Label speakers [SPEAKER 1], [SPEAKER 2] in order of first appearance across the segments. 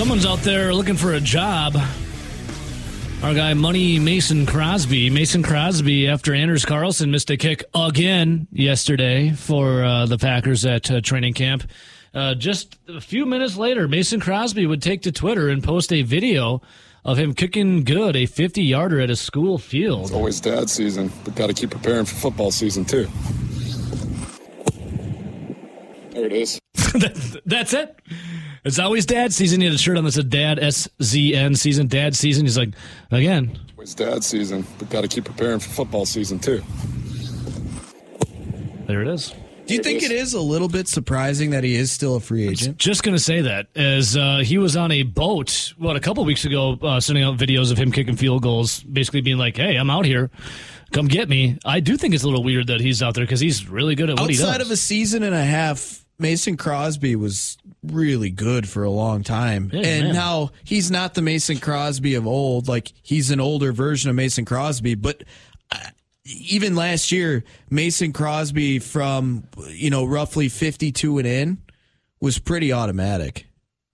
[SPEAKER 1] Someone's out there looking for a job. Our guy, Money Mason Crosby. Mason Crosby, after Anders Carlson missed a kick again yesterday for uh, the Packers at uh, training camp. Uh, just a few minutes later, Mason Crosby would take to Twitter and post a video of him kicking good a 50 yarder at a school field.
[SPEAKER 2] It's always dad season, but got to keep preparing for football season too. There it is.
[SPEAKER 1] That's it. It's always dad season. He had a shirt on that said dad S Z N season, dad season. He's like, again,
[SPEAKER 2] It's dad season, but got to keep preparing for football season too.
[SPEAKER 1] there it is.
[SPEAKER 3] Do you think it is a little bit surprising that he is still a free agent?
[SPEAKER 1] Just going to say that as uh, he was on a boat, what, a couple weeks ago, uh, sending out videos of him kicking field goals, basically being like, hey, I'm out here. Come get me. I do think it's a little weird that he's out there because he's really good at what he does.
[SPEAKER 3] Outside of a season and a half, Mason Crosby was really good for a long time.
[SPEAKER 1] Yeah,
[SPEAKER 3] and
[SPEAKER 1] man.
[SPEAKER 3] now he's not the Mason Crosby of old. Like he's an older version of Mason Crosby, but uh, even last year, Mason Crosby from, you know, roughly 52 and in was pretty automatic.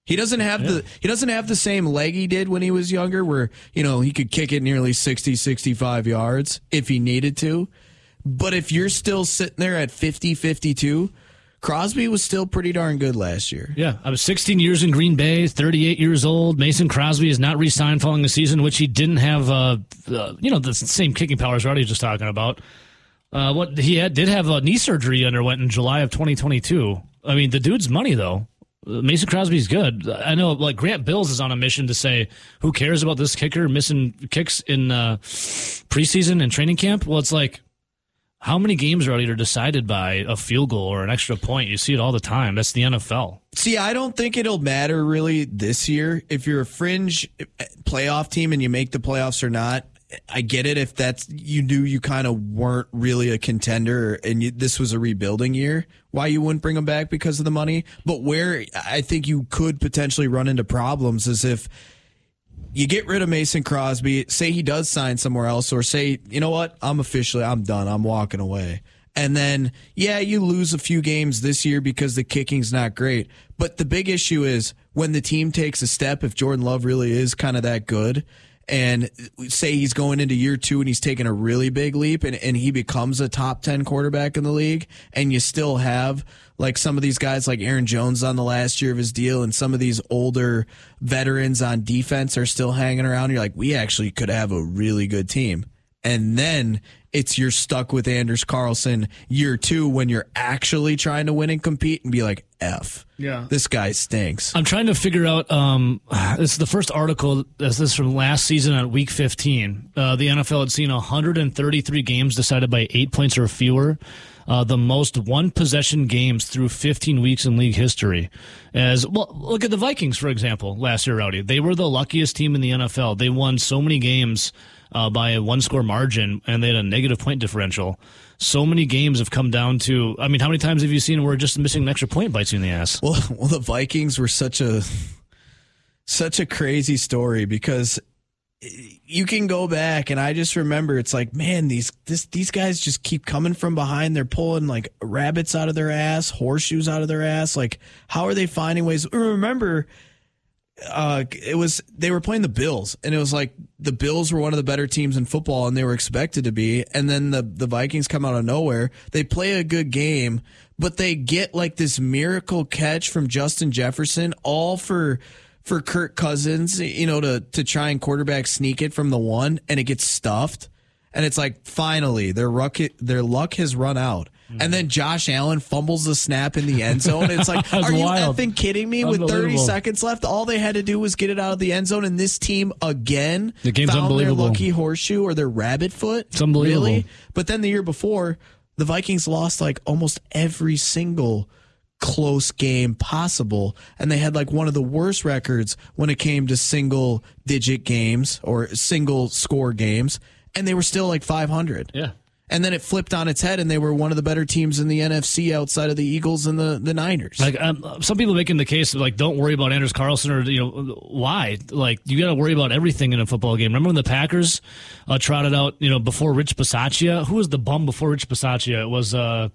[SPEAKER 3] He doesn't have the he doesn't have the same leg he did when he was younger where, you know, he could kick it nearly 60 65 yards if he needed to. But if you're still sitting there at 50 52, Crosby was still pretty darn good last year.
[SPEAKER 1] Yeah, I was 16 years in Green Bay, 38 years old. Mason Crosby is not re-signed following the season, which he didn't have. Uh, uh, you know, the same kicking powers Rowdy was just talking about. Uh, what he had did have a knee surgery underwent in July of 2022. I mean, the dude's money though. Uh, Mason Crosby's good. I know, like Grant Bills is on a mission to say, who cares about this kicker missing kicks in uh, preseason and training camp? Well, it's like how many games are either decided by a field goal or an extra point? You see it all the time. That's the NFL.
[SPEAKER 3] See, I don't think it'll matter really this year. If you're a fringe eh, playoff team and you make the playoffs or not, I get it. If that's you knew you kind of weren't really a contender and you, this was a rebuilding year, why you wouldn't bring them back because of the money. But where I think you could potentially run into problems is if you get rid of Mason Crosby, say he does sign somewhere else, or say, you know what, I'm officially, I'm done, I'm walking away. And then, yeah, you lose a few games this year because the kicking's not great. But the big issue is when the team takes a step, if Jordan Love really is kind of that good, and say he's going into year two and he's taking a really big leap and, and he becomes a top 10 quarterback in the league, and you still have like some of these guys like Aaron Jones on the last year of his deal and some of these older veterans on defense are still hanging around. You're like, we actually could have a really good team. And then it's you're stuck with Anders Carlson year two when you're actually trying to win and compete and be like, F.
[SPEAKER 1] Yeah.
[SPEAKER 3] This guy stinks.
[SPEAKER 1] I'm trying to figure out. Um, this is the first article. This is from last season at Week 15. Uh, the NFL had seen 133 games decided by eight points or fewer. Uh, the most one possession games through 15 weeks in league history. As well, look at the Vikings for example. Last year, Rowdy, they were the luckiest team in the NFL. They won so many games uh, by a one score margin, and they had a negative point differential. So many games have come down to. I mean, how many times have you seen where just missing an extra point bites you in the ass?
[SPEAKER 3] Well, well, the Vikings were such a such a crazy story because you can go back and I just remember it's like, man, these this these guys just keep coming from behind. They're pulling like rabbits out of their ass, horseshoes out of their ass. Like, how are they finding ways? Remember, uh, it was they were playing the Bills, and it was like the Bills were one of the better teams in football, and they were expected to be. And then the the Vikings come out of nowhere. They play a good game, but they get like this miracle catch from Justin Jefferson, all for for Kirk Cousins, you know, to to try and quarterback sneak it from the one, and it gets stuffed. And it's like finally their luck their luck has run out. And then Josh Allen fumbles the snap in the end zone. It's like, are you
[SPEAKER 1] wild.
[SPEAKER 3] effing kidding me? With 30 seconds left, all they had to do was get it out of the end zone, and this team again
[SPEAKER 1] The game's
[SPEAKER 3] found
[SPEAKER 1] unbelievable.
[SPEAKER 3] their lucky horseshoe or their rabbit foot.
[SPEAKER 1] It's unbelievable.
[SPEAKER 3] Really? But then the year before, the Vikings lost like almost every single close game possible and they had like one of the worst records when it came to single digit games or single score games and they were still like 500
[SPEAKER 1] Yeah.
[SPEAKER 3] And then it flipped on its head and they were one of the better teams in the NFC outside of the Eagles and the the Niners
[SPEAKER 1] Like um, some people making the case of like, don't worry about Anders Carlson or you know why? Like you got to worry about everything in a football game. Remember when the Packers uh, trotted out you know before Rich Bisaccia? Who was the bum before Rich Bisaccia? It was uh,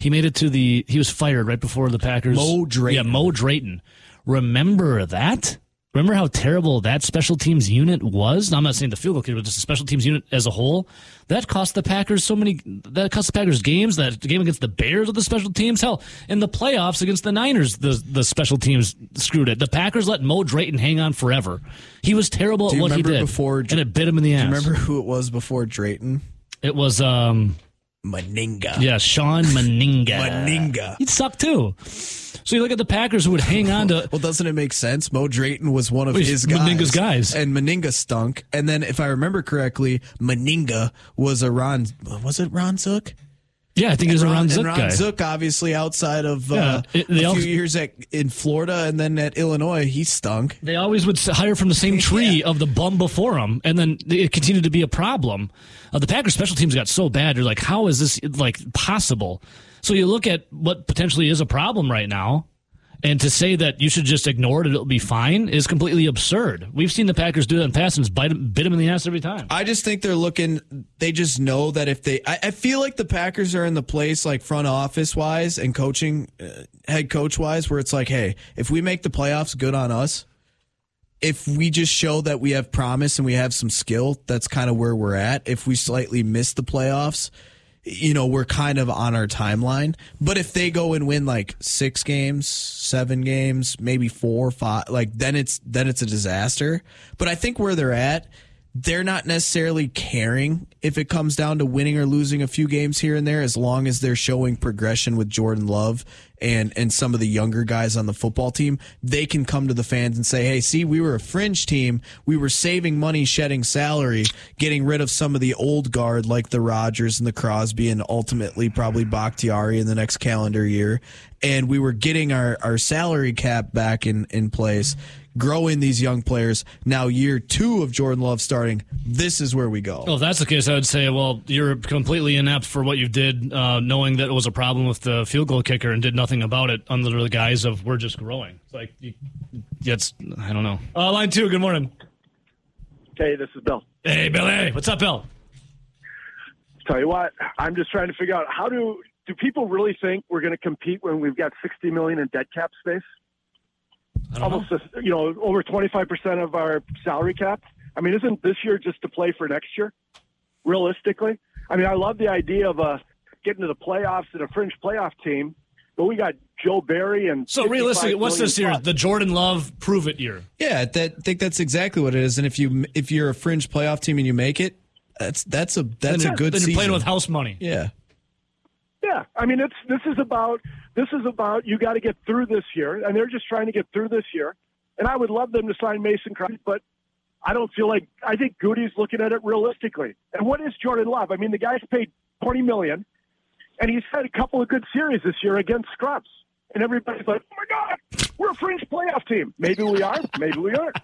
[SPEAKER 1] he made it to the he was fired right before the Packers.
[SPEAKER 3] Mo Drayton.
[SPEAKER 1] Yeah, Mo Drayton. remember that? Remember how terrible that special teams unit was? Now, I'm not saying the field goal kicker, but just the special teams unit as a whole. That cost the Packers so many. That cost the Packers games. That game against the Bears with the special teams. Hell, in the playoffs against the Niners, the the special teams screwed it. The Packers let Mo Drayton hang on forever. He was terrible
[SPEAKER 3] Do
[SPEAKER 1] at
[SPEAKER 3] you
[SPEAKER 1] what he did,
[SPEAKER 3] before-
[SPEAKER 1] and it bit him in the ass.
[SPEAKER 3] Do you remember who it was before Drayton?
[SPEAKER 1] It was um
[SPEAKER 3] Mennenga.
[SPEAKER 1] yeah, Shawn Mennenga.
[SPEAKER 3] Mennenga.
[SPEAKER 1] He'd suck too. So you look at the Packers who would hang on to
[SPEAKER 3] Well, doesn't it make sense? Mo Drayton was one of his guys.
[SPEAKER 1] Mennenga's guys.
[SPEAKER 3] And Mennenga stunk. And then, if I remember correctly, Mennenga was a Ron. Was it Ron Zook?
[SPEAKER 1] Yeah, I think it was Ron
[SPEAKER 3] and
[SPEAKER 1] Zook
[SPEAKER 3] Ron
[SPEAKER 1] guy.
[SPEAKER 3] Zook, obviously, outside of
[SPEAKER 1] Yeah,
[SPEAKER 3] uh,
[SPEAKER 1] it-
[SPEAKER 3] a
[SPEAKER 1] also-
[SPEAKER 3] few years at, in Florida and then at Illinois, he stunk.
[SPEAKER 1] They always would hire from the same tree of the bum before him, and then it continued to be a problem. Uh, the Packers special teams got so bad. You're like, how is this like possible? So you look at what potentially is a problem right now, and to say that you should just ignore it and it'll be fine is completely absurd. We've seen the Packers do that in past and bite 'em- bit them in the ass every time.
[SPEAKER 3] I just think they're looking. They just know that if they, I, I feel like the Packers are in the place, like front office wise and coaching, uh, head coach wise, where it's like, hey, if we make the playoffs, good on us. If we just show that we have promise and we have some skill, that's kind of where we're at. If we slightly miss the playoffs, you know, we're kind of on our timeline. But if they go and win like six games, seven games, maybe four, five, like then it's then it's a disaster. But I think where they're at, they're not necessarily caring if it comes down to winning or losing a few games here and there, as long as they're showing progression with Jordan Love and and some of the younger guys on the football team. They can come to the fans and say, "Hey, see, we were a fringe team. We were saving money, shedding salary, getting rid of some of the old guard like the Rodgers and the Crosby, and ultimately probably Bakhtiari in the next calendar year, and we were getting our our salary cap back in in place." Growing these young players. Now, year two of Jordan Love starting, this is where we go.
[SPEAKER 1] Well, if that's the case, I would say, well, you're completely inept for what you did, uh, knowing that it was a problem with the field goal kicker and did nothing about it under the guise of we're just growing. It's like, you, it's, I don't know. Uh, line two, good morning.
[SPEAKER 4] Hey, this is Bill.
[SPEAKER 1] Hey, Billy. What's up, Bill?
[SPEAKER 4] Tell you what, I'm just trying to figure out how do do people really think we're going to compete when we've got 60 million in dead cap space?
[SPEAKER 1] I don't know.
[SPEAKER 4] Almost, a, you know, over 25 percent of our salary cap. I mean, isn't this year just to play for next year? Realistically, I mean, I love the idea of uh, getting to the playoffs and a fringe playoff team, but we got Joe Barry and
[SPEAKER 1] So
[SPEAKER 4] 55
[SPEAKER 1] realistically, what's this year? The Jordan Love prove it year.
[SPEAKER 3] Yeah, that, I think that's exactly what it is. And if you if you're a fringe playoff team and you make it, that's that's a that's
[SPEAKER 1] then,
[SPEAKER 3] a good
[SPEAKER 1] Then you're
[SPEAKER 3] season.
[SPEAKER 1] playing with house money.
[SPEAKER 3] yeah.
[SPEAKER 4] Yeah, I mean, it's this is about this is about you got to get through this year, and they're just trying to get through this year. And I would love them to sign Mason Crosby, but I don't feel like I think Goody's looking at it realistically. And what is Jordan Love? I mean, the guy's paid twenty million, and he's had a couple of good series this year against scrubs. And everybody's like, "Oh my God, we're a fringe playoff team." Maybe we are, maybe we aren't.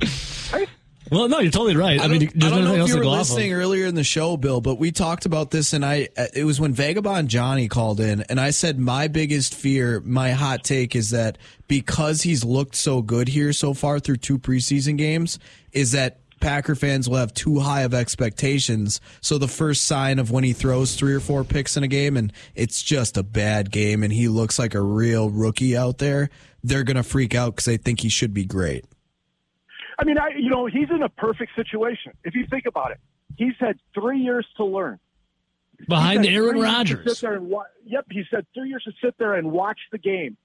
[SPEAKER 4] Right?
[SPEAKER 1] Well, no, you're totally right. I,
[SPEAKER 3] I
[SPEAKER 1] mean, there's
[SPEAKER 3] I don't
[SPEAKER 1] nothing
[SPEAKER 3] know
[SPEAKER 1] else
[SPEAKER 3] if you
[SPEAKER 1] to
[SPEAKER 3] were
[SPEAKER 1] go off of.
[SPEAKER 3] listening earlier in the show, Bill, but we talked about this, and I uh, it was when Vagabond Johnny called in, and I said my biggest fear, my hot take is that because he's looked so good here so far through two preseason games, is that Packer fans will have too high of expectations. So the first sign of when he throws three or four picks in a game and it's just a bad game and he looks like a real rookie out there, they're gonna freak out because they think he should be great.
[SPEAKER 4] I mean, I you know, he's in a perfect situation. If you think about it, he's had three years to learn.
[SPEAKER 1] Behind Aaron Rodgers.
[SPEAKER 4] Sit there and wa- yep, he said three years to sit there and watch the game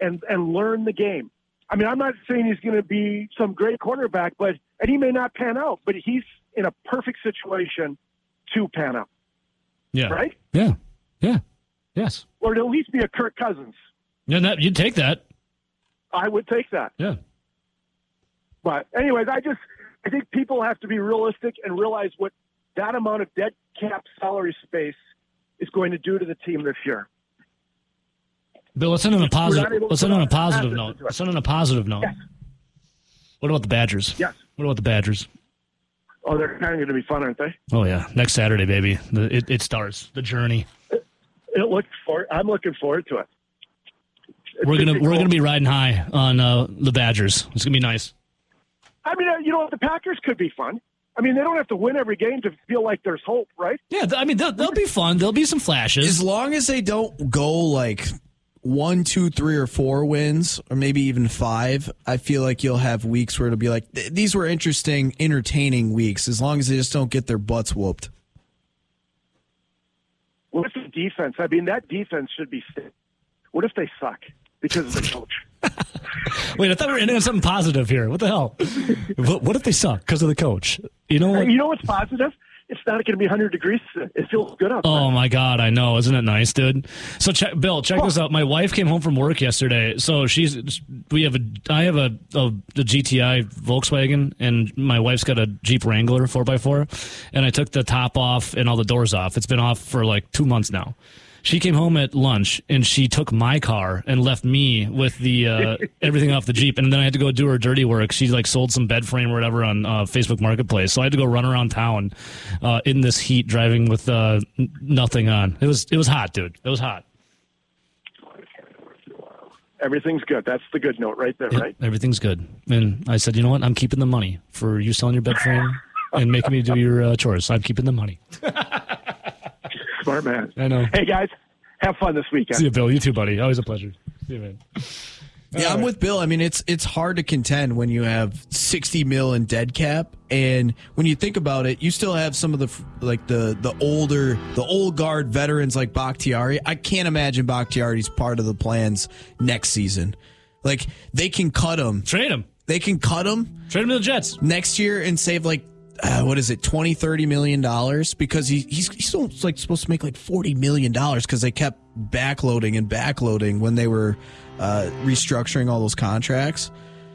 [SPEAKER 4] and and learn the game. I mean, I'm not saying he's going to be some great quarterback, but and he may not pan out, but he's in a perfect situation to pan out,
[SPEAKER 1] Yeah.
[SPEAKER 4] right?
[SPEAKER 1] Yeah. Yeah. Yes.
[SPEAKER 4] Or at least be a Kirk Cousins.
[SPEAKER 1] Yeah, that, you'd take that.
[SPEAKER 4] I would take that.
[SPEAKER 1] Yeah.
[SPEAKER 4] But anyways, I just I think people have to be realistic and realize what that amount of dead cap salary space is going to do to the team this year.
[SPEAKER 1] Bill, let's end on a positive. Let's end on a positive note.
[SPEAKER 4] it.
[SPEAKER 1] Let's end on a positive note.
[SPEAKER 4] Yes.
[SPEAKER 1] What about the Badgers?
[SPEAKER 4] Yes.
[SPEAKER 1] What about the Badgers?
[SPEAKER 4] Oh, they're kind of going to be fun, aren't they?
[SPEAKER 1] Oh yeah, next Saturday, baby. The, it, it starts the journey.
[SPEAKER 4] It looks for. I'm looking forward to it. It's
[SPEAKER 1] We're gonna we're
[SPEAKER 4] cool.
[SPEAKER 1] gonna be riding high on uh, the Badgers. It's gonna be nice.
[SPEAKER 4] I mean, uh, you know, what the Packers could be fun. I mean, they don't have to win every game to feel like there's hope, right?
[SPEAKER 1] Yeah, I mean they'll, they'll be fun. There'll be some flashes.
[SPEAKER 3] As long as they don't go like one, two, three, or four wins, or maybe even five, I feel like you'll have weeks where it'll be like these were interesting, entertaining weeks. As long as they just don't get their butts whooped.
[SPEAKER 4] What if the defense? I mean, that defense should be. What if they suck because of the coach?
[SPEAKER 1] Wait, I thought we were ending on something positive here. What the hell? what, what if they suck because of the coach? You know uh, what?
[SPEAKER 4] You know what's positive? It's not going to be 100 degrees. It feels good outside.
[SPEAKER 1] Oh my god, I know, isn't it nice, dude? So, check, Bill, check this out. My wife came home from work yesterday. So she's, we have a, I have a, a, a GTI Volkswagen, and my wife's got a Jeep Wrangler 4x4, and I took the top off and all the doors off. It's been off for like two months now. She came home at lunch and she took my car and left me with the uh, everything off the Jeep, and then I had to go do her dirty work. She like sold some bed frame or whatever on uh, Facebook Marketplace, so I had to go run around town uh, in this heat, driving with uh, nothing on. It was it was hot, dude. It was hot.
[SPEAKER 4] Everything's good. That's the good note right there,
[SPEAKER 1] Yep,
[SPEAKER 4] right?
[SPEAKER 1] Everything's good. And I said, you know what? I'm keeping the money for you selling your bed frame and making me do your uh, chores. I'm keeping the money.
[SPEAKER 4] Smart man.
[SPEAKER 1] I know.
[SPEAKER 4] Hey guys, have fun this weekend.
[SPEAKER 1] See you, Bill. You too, buddy. Always a pleasure. See you, man.
[SPEAKER 3] Yeah, I'm with Bill. I mean, it's it's hard to contend when you have 60 mil in dead cap, and when you think about it, you still have some of the like the the older the old guard veterans like Bakhtiari. I can't imagine Bakhtiari's part of the plans next season. Like they can cut him,
[SPEAKER 1] Trade him.
[SPEAKER 3] they can cut him
[SPEAKER 1] Trade him to the Jets.
[SPEAKER 3] next year and save like uh, what is it 20 30 million dollars? Because he, he's he's still like supposed to make like 40 million dollars because they kept backloading and backloading when they were uh, restructuring all those contracts.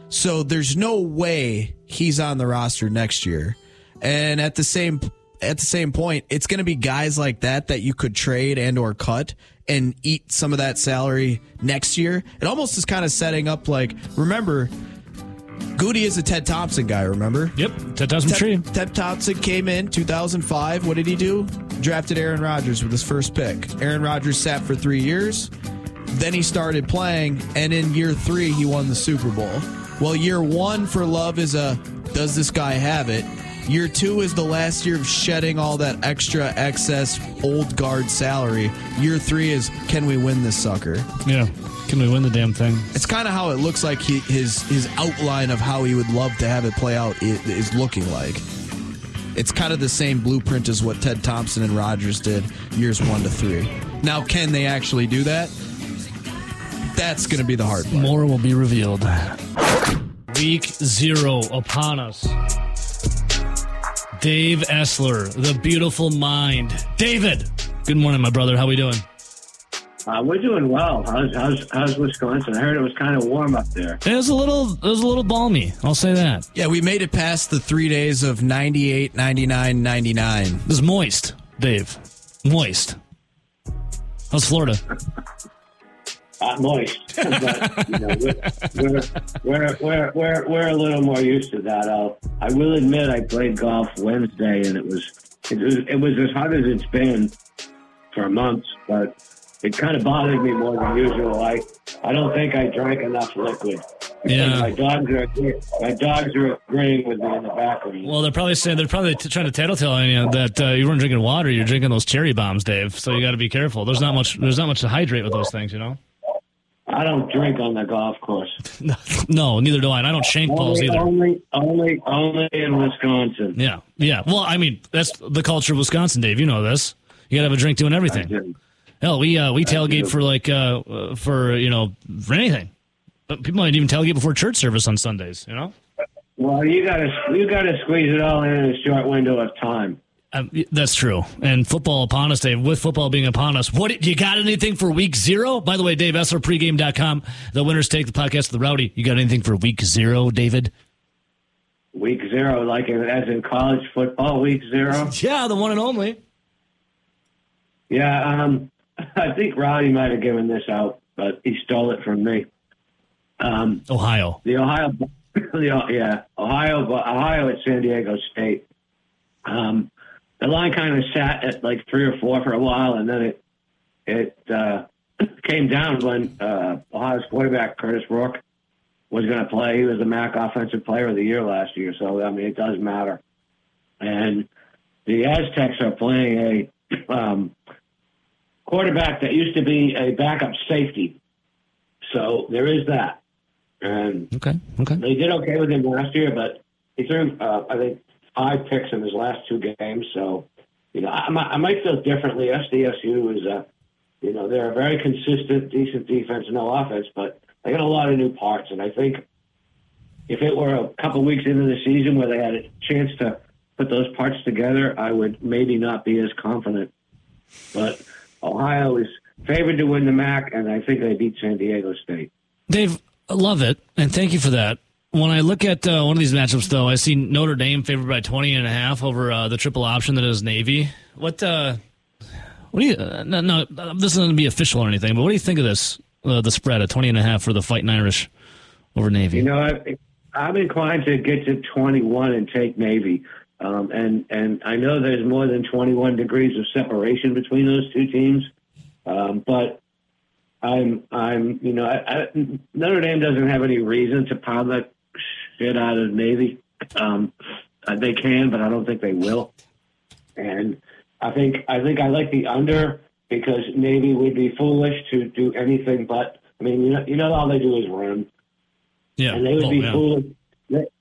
[SPEAKER 3] So there's no way he's on the roster next year. And at the same at the same point it's going to be guys like that that you could trade and or cut and eat some of that salary next year. It almost is kind of setting up like remember Goody is a Ted Thompson guy, remember?
[SPEAKER 1] Yep. Ted Thompson tree.
[SPEAKER 3] Ted, Ted Thompson came in 2005. What did he do? Drafted Aaron Rodgers with his first pick. Aaron Rodgers sat for three years. Then he started playing, and in year three, he won the Super Bowl. Well, year one for Love is a does this guy have it? Year two is the last year of shedding all that extra excess old guard salary. Year three is can we win this sucker?
[SPEAKER 1] Yeah. Can we win the damn thing?
[SPEAKER 3] It's kind of how it looks like he, his his outline of how he would love to have it play out i- is looking like. It's kind of the same blueprint as what Ted Thompson and Rodgers did years one to three. Now, can they actually do that? That's going to be the hard part.
[SPEAKER 1] More will be revealed. Week zero upon us. Dave Essler, the beautiful mind. David, good morning, my brother. How we doing?
[SPEAKER 5] Uh, we're doing well. How's, how's how's Wisconsin? I heard it was kind of warm up there.
[SPEAKER 1] It was a little, it was a little balmy. I'll say that.
[SPEAKER 3] Yeah, we made it past the three days of 98, 99, 99.
[SPEAKER 1] It was moist, Dave. Moist. How's Florida?
[SPEAKER 5] Uh, moist, but you know, we're, we're, we're, we're, we're a little more used to that. I'll, I will admit I played golf Wednesday and it was it was it was as hot as it's been for months, but it kind of bothered me more than usual. I I don't think I drank enough liquid.
[SPEAKER 1] Yeah.
[SPEAKER 5] my dogs are my dogs are agreeing with me in the background.
[SPEAKER 1] Well, they're probably saying they're probably t- trying to tattletale on you that uh, you weren't drinking water. You're drinking those cherry bombs, Dave. So you got to be careful. There's not much. There's not much to hydrate with those things, you know.
[SPEAKER 5] I don't drink on the golf course.
[SPEAKER 1] no, neither do I. And I don't shank balls either.
[SPEAKER 5] only, only, only in Wisconsin.
[SPEAKER 1] Yeah, yeah. Well, I mean, that's the culture of Wisconsin, Dave. You know this. You got to have a drink doing everything. Hell, we uh, we tailgate for like uh, uh, for you know for anything. But people might even tailgate before church service on Sundays. You know.
[SPEAKER 5] Well, you gotta you gotta squeeze it all in in a short window of time.
[SPEAKER 1] Um, that's true. And football upon us, Dave. With football being upon us, what you got anything for week zero? By the way, Dave Essler, pregame.com. The winners take the podcast of the rowdy. You got anything for week zero, David?
[SPEAKER 5] Week zero, like in, as in college football, week zero.
[SPEAKER 1] Yeah, the one and only.
[SPEAKER 5] Yeah, um, I think Rowdy might have given this out, but he stole it from me. Um,
[SPEAKER 1] Ohio.
[SPEAKER 5] the Ohio, the, yeah, Ohio, Ohio at San Diego State. Um, the line kind of sat at like three or four for a while, and then it it uh, came down when uh, Ohio's quarterback Curtis Rourke was going to play. He was the MAC Offensive Player of the Year last year, so I mean it does matter. And the Aztecs are playing a um, quarterback that used to be a backup safety so there is that. And
[SPEAKER 1] Okay. Okay.
[SPEAKER 5] they did okay with him last year, but he threw, uh, I think, five picks in his last two games. So, you know, I, might- I might feel differently. SDSU is a, you know, they're a very consistent, decent defense, no offense, but they got a lot of new parts. And I think if it were a couple weeks into the season where they had a chance to put those parts together, I would maybe not be as confident. But Ohio is favored to win the MAC, and I think they beat San Diego State.
[SPEAKER 1] Dave, I love it, and thank you for that. When I look at uh, one of these matchups, though, I see Notre Dame favored by 20 and a half over uh, the triple option that is Navy. What, uh, what do you, uh, no, no, uh, this isn't going to be official or anything, but what do you think of this, uh, the spread at 20 and a half for the Fighting Irish over Navy?
[SPEAKER 5] You know, I, I'm inclined to get to 21 and take Navy. Um, and and I know there's more than 21 degrees of separation between those two teams, um, but I'm I'm you know I, I, Notre Dame doesn't have any reason to pound the shit out of Navy. Um, uh, they can, but I don't think they will. And I think I think I like the under because Navy would be foolish to do anything but. I mean, you know, you know all they do is run
[SPEAKER 1] yeah.
[SPEAKER 5] and they would
[SPEAKER 1] Oh,
[SPEAKER 5] be
[SPEAKER 1] yeah.
[SPEAKER 5] foolish.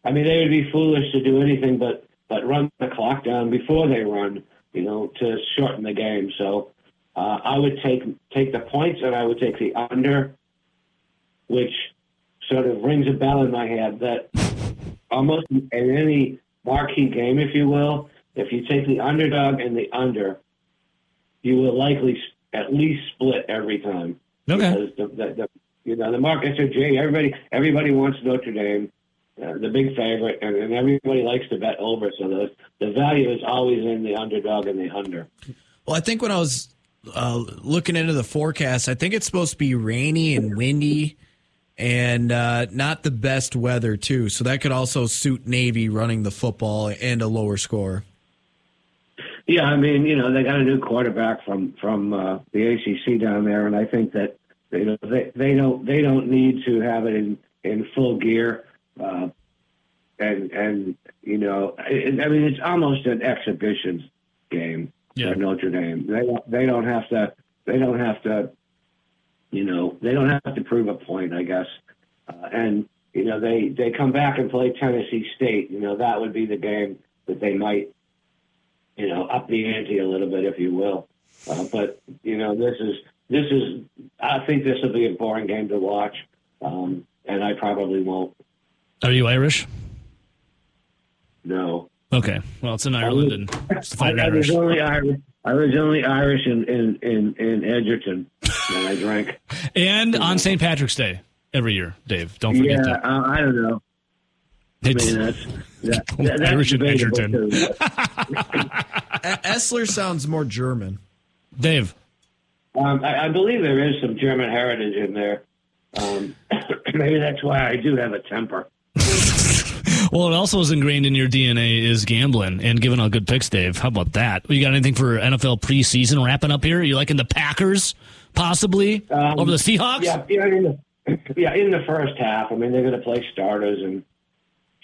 [SPEAKER 5] I mean, they would be foolish to do anything but but run the clock down before they run, you know, to shorten the game. So uh, I would take take the points, and I would take the under, which sort of rings a bell in my head that almost in any marquee game, if you will, if you take the underdog and the under, you will likely at least split every time
[SPEAKER 1] Okay.
[SPEAKER 5] because the, the, the you know the markets are Jay. Everybody everybody wants Notre Dame, uh, the big favorite, and, and everybody likes to bet over. So the the value is always in the underdog and the under.
[SPEAKER 3] Well, I think when I was uh, looking into the forecast, I think it's supposed to be rainy and windy and uh, not the best weather, too. So that could also suit Navy running the football and a lower score.
[SPEAKER 5] Yeah, I mean, you know, they got a new quarterback from from uh, the ACC down there, and I think that you know they they don't they don't need to have it in in full gear. Uh, and and you know, I, I mean, it's almost an exhibition game
[SPEAKER 1] Yeah.
[SPEAKER 5] for Notre Dame. They don't they don't have to they don't have to you know they don't have to prove a point, I guess. Uh, and you know, they they come back and play Tennessee State. You know, that would be the game that they might you know, up the ante a little bit, if you will. Uh, but you know, this is this is. I think this will be a boring game to watch, um, and I probably won't.
[SPEAKER 1] Are you Irish?
[SPEAKER 5] No,
[SPEAKER 1] Okay. Well, it's in Ireland and it's the
[SPEAKER 5] I, I
[SPEAKER 1] Irish.
[SPEAKER 5] was only Irish. I was only Irish in in in, in Edgerton when I drank.
[SPEAKER 1] And on St. Patrick's Day every year, Dave. Don't forget
[SPEAKER 5] yeah,
[SPEAKER 1] that.
[SPEAKER 5] uh, I don't know. I mean, that's that, that, that's
[SPEAKER 1] Irish in Edgerton.
[SPEAKER 3] Essler sounds more German.
[SPEAKER 1] Dave.
[SPEAKER 5] Um, I, I believe there is some German heritage in there. Um, maybe that's why I do have a temper.
[SPEAKER 1] Well, it also is ingrained in your DNA is gambling and giving out good picks, Dave. How about that? You got anything for NFL preseason wrapping up here? Are You liking the Packers possibly
[SPEAKER 5] Um,
[SPEAKER 1] over the Seahawks?
[SPEAKER 5] Yeah, yeah, in the, yeah, in the first half. I mean, they're going to play starters, and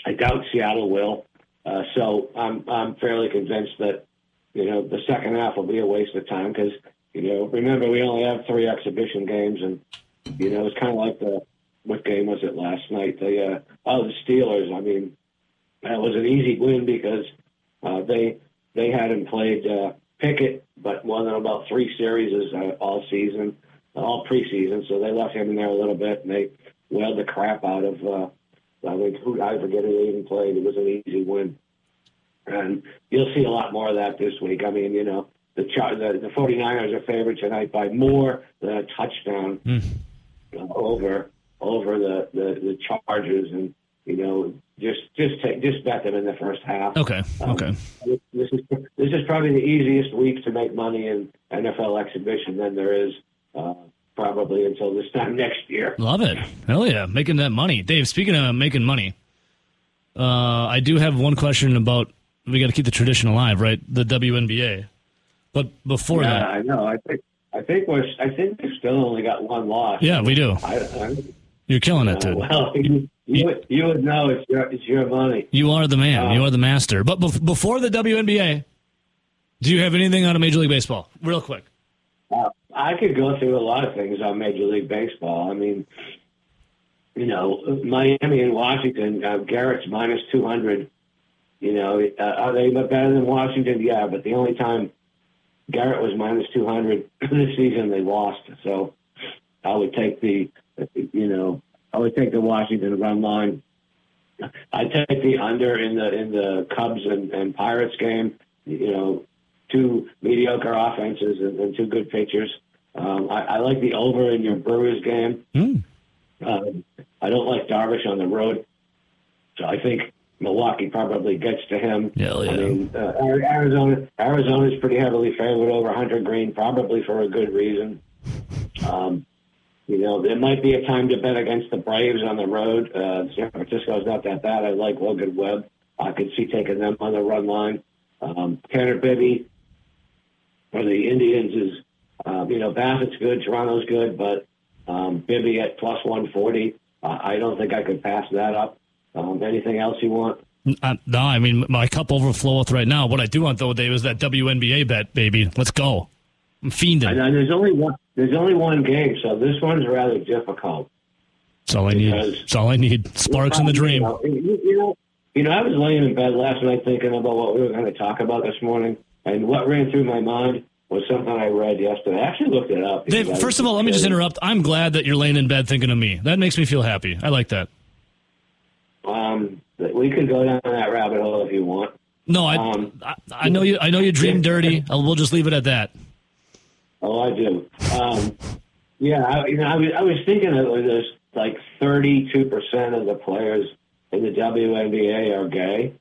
[SPEAKER 5] I doubt Seattle will. Uh, so I'm I'm fairly convinced that you know the second half will be a waste of time because you know remember we only have three exhibition games, and you know it's kind of like the what game was it last night? The uh, oh the Steelers. I mean, that was an easy win because uh, they they hadn't played uh, Pickett, but more than about three series uh, all season, all preseason. So they left him in there a little bit, and they wailed the crap out of. Uh, I think who I forget who they even played. It was an easy win, and you'll see a lot more of that this week. I mean, you know, the the, the 49ers are favored tonight by more than a touchdown uh, over over the, the the Chargers, and you know, just just take just bet them in the first half.
[SPEAKER 1] Okay.
[SPEAKER 5] Um,
[SPEAKER 1] Okay.
[SPEAKER 5] This is this is probably the easiest week to make money in NFL exhibition than there is uh, probably until this time next year.
[SPEAKER 1] Love it. Hell yeah. Making that money. Dave, speaking of making money, uh, I do have one question about we got to keep the tradition alive, right? The WNBA. But before
[SPEAKER 5] Yeah,
[SPEAKER 1] that,
[SPEAKER 5] I know. I think I think we're I think we've still only got one loss.
[SPEAKER 1] yeah, we do.
[SPEAKER 5] I, I,
[SPEAKER 1] You're killing it,
[SPEAKER 5] uh,
[SPEAKER 1] dude.
[SPEAKER 5] well, you, you would- know it's your it's your money.
[SPEAKER 1] You are the man.
[SPEAKER 5] Um,
[SPEAKER 1] you are the master. But bef- before the WNBA, do you have anything on a Major League Baseball? Real quick.
[SPEAKER 5] Uh, I could go through a lot of things on Major League Baseball. I mean, you know, Miami and Washington, uh, Garrett's minus 200. You know, uh, are they better than Washington? Yeah, but the only time Garrett was minus 200 this season, they lost. So I would take the, you know, I would take the Washington run line. I take the under in the in the Cubs and, and Pirates game. You know, two mediocre offenses and, and two good pitchers. Um, I, I like the over in your Brewers game.
[SPEAKER 1] Mm.
[SPEAKER 5] Um, I don't like Darvish on the road, so I think Milwaukee probably gets to him.
[SPEAKER 1] Hell yeah.
[SPEAKER 5] I mean, uh, Arizona Arizona's pretty heavily favored over Hunter Greene, probably for a good reason. Um, you know, there might be a time to bet against the Braves on the road. Uh, San Francisco's not that bad. I like Logan Webb. I could see taking them on the run line. Um, Tanner Bibee for the Indians is, uh, you know, Bassitt's good, Toronto's good, but um, Bibee at plus 140. Uh, I don't think I could pass that up. Um, anything else you want?
[SPEAKER 1] Uh, no, I mean my cup overfloweth right now. What I do want though, Dave, is that WNBA bet, baby. Let's go. I'm fiending.
[SPEAKER 5] There's only one. There's only one game, so this one's rather difficult.
[SPEAKER 1] That's all I need. That's all I need. Sparks in the dream.
[SPEAKER 5] You know, you, you know, you know, I was laying in bed last night thinking about what we were going to talk about this morning, and what ran through my mind was something I read yesterday. I actually looked it up.
[SPEAKER 1] Dave, first of all, let me just interrupt. I'm glad that you're laying in bed thinking of me. That makes me feel happy. I like that.
[SPEAKER 5] Um, we can go down that rabbit hole if you want.
[SPEAKER 1] No, I,
[SPEAKER 5] Um,
[SPEAKER 1] I, I know you. I know you dream dirty. I'll, we'll just leave it at that.
[SPEAKER 5] Oh, I do. Um, yeah, I, you know, I was, I was thinking that there's like 32% of the players in the WNBA are gay.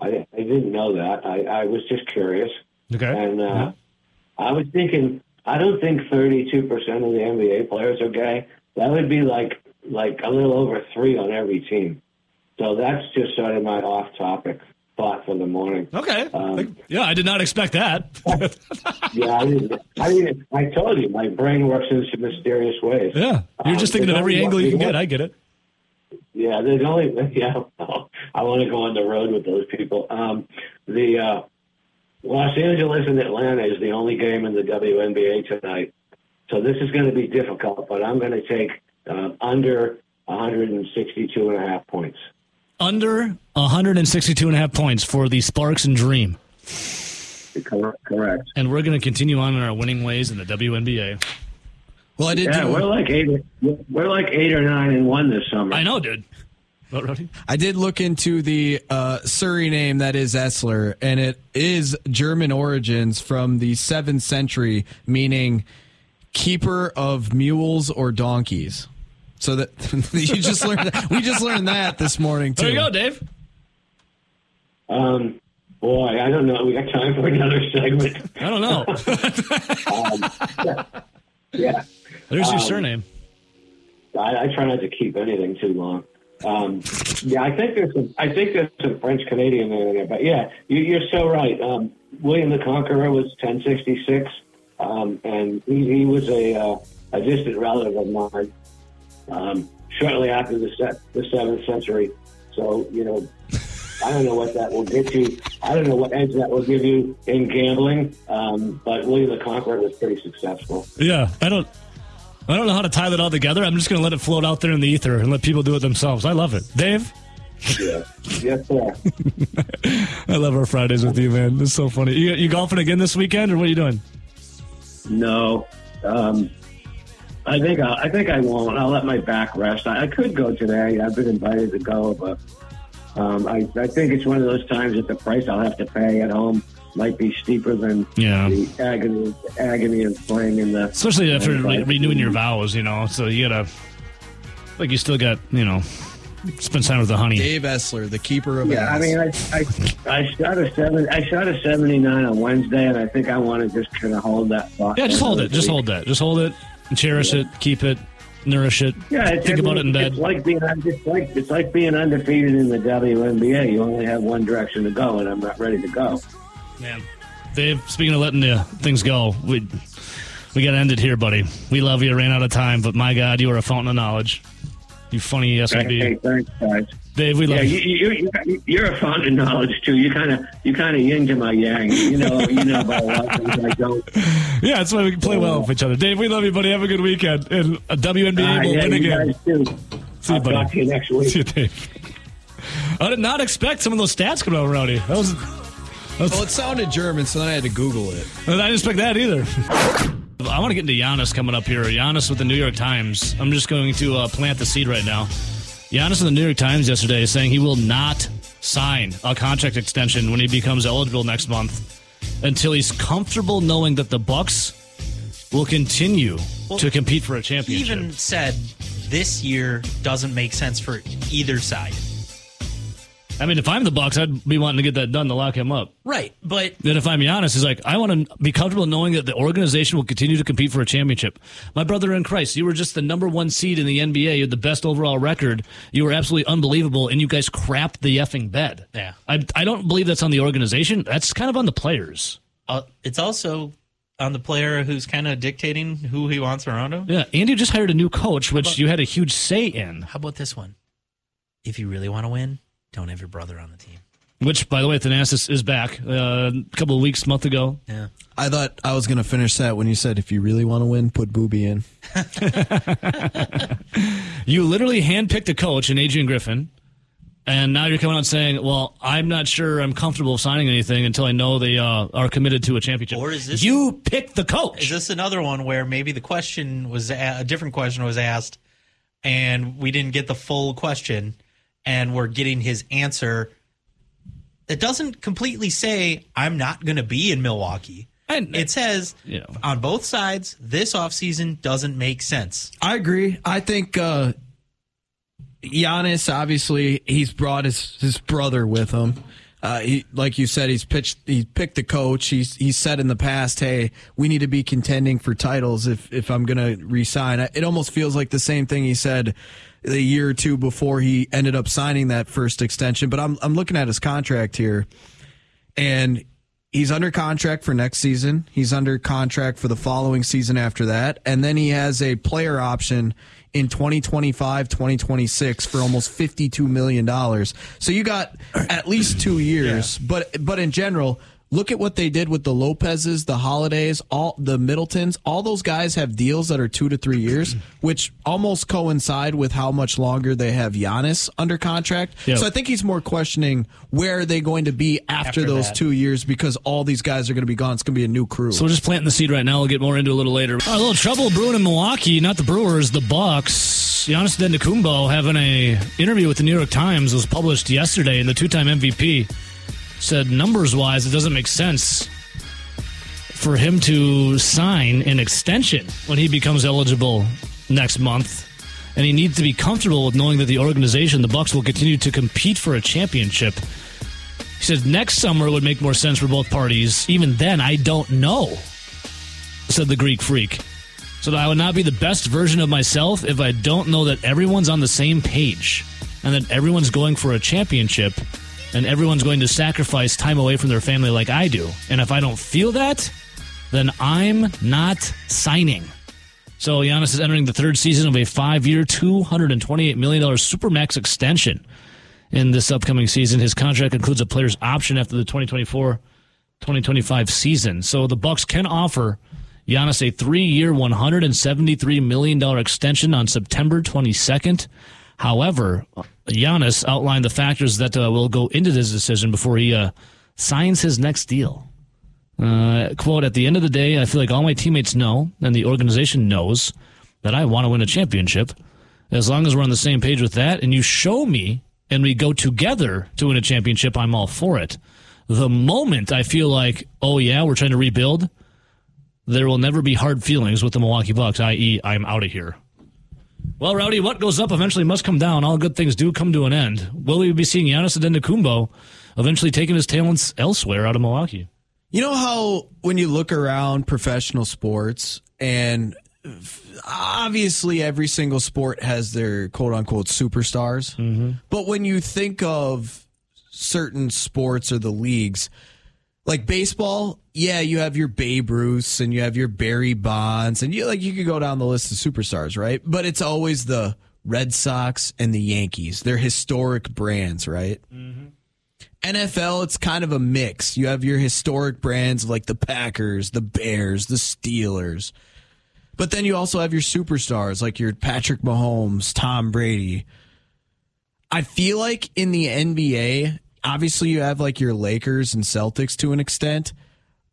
[SPEAKER 5] I, I didn't know that. I, I was just curious.
[SPEAKER 1] Okay.
[SPEAKER 5] And uh, I was thinking, I don't think 32% of the NBA players are gay. That would be like like a little over three on every team. So that's just sort of my off-topic thought for the morning.
[SPEAKER 1] Okay.
[SPEAKER 5] Um,
[SPEAKER 1] yeah, I did not expect that.
[SPEAKER 5] Yeah, I didn't. I didn't. I told you, my brain works in some mysterious ways.
[SPEAKER 1] yeah, you're just
[SPEAKER 5] Um,
[SPEAKER 1] thinking of every
[SPEAKER 5] only
[SPEAKER 1] angle you can get. I get it.
[SPEAKER 5] Yeah, there's only yeah. I want to go on the road with those people. Um, the uh, Los Angeles and Atlanta is the only game in the WNBA tonight, so this is going to be difficult. But I'm going to take uh, under 162 and a half points.
[SPEAKER 1] Under 162 and a half points for the Sparks and Dream.
[SPEAKER 5] Correct. Correct.
[SPEAKER 1] And we're going to continue on in our winning ways in the WNBA.
[SPEAKER 3] Well, I did.
[SPEAKER 5] Yeah,
[SPEAKER 3] do,
[SPEAKER 5] we're like eight. We're like eight or nine and one this summer.
[SPEAKER 1] I know, dude. What, Rowdy?
[SPEAKER 3] I did look into the uh, Surrey name that is Essler, and it is German origins from the seventh century, meaning keeper of mules or donkeys. So that you just learned, that. we just learned that this morning too.
[SPEAKER 1] There you go, Dave.
[SPEAKER 5] Um, boy, I don't know. We got time for another segment.
[SPEAKER 1] I don't know.
[SPEAKER 5] Yeah.
[SPEAKER 1] There's your
[SPEAKER 5] Um,
[SPEAKER 1] surname.
[SPEAKER 5] I, I try not to keep anything too long. Um, yeah, I think there's some. I think there's some French Canadian in there, but yeah, you, you're so right. Um, William the Conqueror was 1066, um, and he, he was a uh, a distant relative of mine. Um, shortly after the se- the seventh century, so you know, I don't know what that will get you. I don't know what edge that will give you in gambling, um, but William the Conqueror was pretty successful.
[SPEAKER 1] Yeah, I don't. I don't know how to tie that all together. I'm just going to let it float out there in the ether and let people do it themselves. I love it, Dave.
[SPEAKER 5] Yeah. yes, sir.
[SPEAKER 1] I love our Fridays with you, man. It's so funny. You, you golfing again this weekend, or what are you doing?
[SPEAKER 5] No, um, I think I, I think I won't. I'll let my back rest. I, I could go today. I've been invited to go, but um, I, I think it's one of those times that the price I'll have to pay at home might be steeper than
[SPEAKER 1] Yeah.
[SPEAKER 5] the agony agony of playing in the.
[SPEAKER 1] Especially after re- renewing your vows, you know. So you gotta, like, you still got, you know, spend time with the honey.
[SPEAKER 3] Dave Essler, the keeper of
[SPEAKER 5] Yeah, I mean, I, I I shot a seven. I shot a seventy nine on Wednesday, and I think I want to just kind of hold that thought.
[SPEAKER 1] Yeah, just hold it.
[SPEAKER 5] another
[SPEAKER 1] Just
[SPEAKER 5] week.
[SPEAKER 1] hold that. Just hold it cherish it. Keep it. Nourish it.
[SPEAKER 5] Yeah, it's,
[SPEAKER 1] think
[SPEAKER 5] I
[SPEAKER 1] about it in bed.
[SPEAKER 5] It's like being it's like it's like being undefeated in the WNBA. You only have one direction to go, and I'm not ready to go.
[SPEAKER 1] Man, Dave. Speaking of letting the things go, we we got to end it here, buddy. We love you. Ran out of time, but my God, you are a fountain of knowledge. You funny SOB.
[SPEAKER 5] Hey, thanks, guys.
[SPEAKER 1] Dave, we love
[SPEAKER 5] Yeah,
[SPEAKER 1] you.
[SPEAKER 5] you, you, you, you're a font of knowledge too. You kind of, you kind of yin to my yang. You know, you know about a lot of things I don't.
[SPEAKER 1] Yeah, that's why we can play well with each other. Dave, we love you, buddy. Have a good weekend. And a WNBA
[SPEAKER 5] Uh,
[SPEAKER 1] will
[SPEAKER 5] yeah,
[SPEAKER 1] win
[SPEAKER 5] you
[SPEAKER 1] again.
[SPEAKER 5] too.
[SPEAKER 1] See you,
[SPEAKER 5] I'll
[SPEAKER 1] buddy.
[SPEAKER 5] talk to you next week.
[SPEAKER 1] See you, Dave. I did not expect some of those stats coming out, Rowdy. That was. That was
[SPEAKER 3] Well, it sounded German, so then I had to Google it.
[SPEAKER 1] I didn't expect that either. I want to get into Giannis coming up here. Giannis with the New York Times. I'm just going to uh, plant the seed right now. Giannis in the New York Times yesterday is saying he will not sign a contract extension when he becomes eligible next month until he's comfortable knowing that the Bucks will continue to compete for a
[SPEAKER 6] He
[SPEAKER 1] championship.
[SPEAKER 6] even said this year doesn't make sense for either side.
[SPEAKER 1] I mean, if I'm the Bucks, I'd be wanting to get that done to lock him up.
[SPEAKER 6] Right, but
[SPEAKER 1] Then if I'm Giannis, is like, I want to be comfortable knowing that the organization will continue to compete for a championship. My brother in Christ, you were just the number one seed in the NBA. You had the best overall record. You were absolutely unbelievable, and you guys crapped the effing bed.
[SPEAKER 6] Yeah.
[SPEAKER 1] I, I don't believe that's on the organization. That's kind of on the players.
[SPEAKER 6] uh, it's also on the player who's kind of dictating who he wants around him.
[SPEAKER 1] Yeah. And you just hired a new coach, which you had a huge say in,
[SPEAKER 6] How about this one? If you really want to win, don't have your brother on the team.
[SPEAKER 1] which, by the way, Thanasis is back uh, a couple of weeks, month ago.
[SPEAKER 6] Yeah.
[SPEAKER 3] I thought I was going to finish that when you said, if you really want to win, put Booby in.
[SPEAKER 1] You literally handpicked a coach in Adrian Griffin, and now you're coming out saying, "Well, I'm not sure I'm comfortable signing anything until I know they uh, are committed to a championship."
[SPEAKER 6] Or is this-
[SPEAKER 1] you picked the coach?
[SPEAKER 6] Is this another one where maybe the question was a, a different question was asked, and we didn't get the full question, and we're getting his answer? It doesn't completely say I'm not going to be in Milwaukee.
[SPEAKER 1] And-
[SPEAKER 6] it says
[SPEAKER 1] You know.
[SPEAKER 6] on both sides this offseason doesn't make sense.
[SPEAKER 3] I agree. I think uh, Giannis, obviously, he's brought his, his brother with him. Uh, he, like you said, he's pitched. He picked the coach. He's he's said in the past, "Hey, we need to be contending for titles if if I'm going to resign." It almost feels like the same thing he said a year or two before he ended up signing that first extension. But I'm I'm looking at his contract here, and he's under contract for next season. He's under contract for the following season after that. And then he has a player option in 2025, 2026 for almost $52 million. So you got at least two years. But, but in general, look at what they did with the Lopez's, the Holidays, all the Middletons. All those guys have deals that are two to three years, which almost coincide with how much longer they have Giannis under contract.
[SPEAKER 1] Yeah.
[SPEAKER 3] So I think he's more questioning where are they going to be after,
[SPEAKER 6] After
[SPEAKER 3] those
[SPEAKER 6] that.
[SPEAKER 3] two years because all these guys are going to be gone. It's going to be a new crew.
[SPEAKER 1] So we're just planting the seed right now. We'll get more into it a little later. a little trouble brewing in Milwaukee. Not the Brewers, the Bucks. Giannis Antetokounmpo having a interview with the New York Times was published yesterday, and the two-time MVP said numbers-wise, it doesn't make sense for him to sign an extension when he becomes eligible next month. And he needs to be comfortable with knowing that the organization, the Bucks, will continue to compete for a championship. He said next summer would make more sense for both parties. Even then, I don't know, said the Greek freak. So that I would not be the best version of myself if I don't know that everyone's on the same page and that everyone's going for a championship and everyone's going to sacrifice time away from their family like I do. And if I don't feel that, then I'm not signing. So Giannis is entering the third season of a five-year, $228 million supermax extension in this upcoming season. His contract includes a player's option after the 2024-2025 season. So the Bucks can offer Giannis a three-year, $173 million extension on September 22nd. However, Giannis outlined the factors that uh, will go into this decision before he uh, signs his next deal. Uh, quote, at the end of the day, I feel like all my teammates know and the organization knows that I want to win a championship. As long as we're on the same page with that and you show me and we go together to win a championship, I'm all for it. The moment I feel like, oh yeah, we're trying to rebuild, there will never be hard feelings with the Milwaukee Bucks, i.e., I'm out of here. Well, Rowdy, what goes up eventually must come down. All good things do come to an end. Will we be seeing Giannis Antetokounmpo eventually taking his talents elsewhere out of Milwaukee?
[SPEAKER 3] You know how when you look around professional sports and obviously every single sport has their quote unquote superstars. Mm-hmm. But when you think of certain sports or the leagues, like baseball, yeah, you have your Babe Ruths and you have your Barry Bonds and you like you could go down the list of superstars, right? But it's always the Red Sox, and the Yankees. They're historic brands, right? Mm-hmm. NFL, it's kind of a mix. You have your historic brands like the Packers, the Bears, the Steelers. But then you also have your superstars like your Patrick Mahomes, Tom Brady. I feel like in the NBA, obviously you have like your Lakers and Celtics to an extent,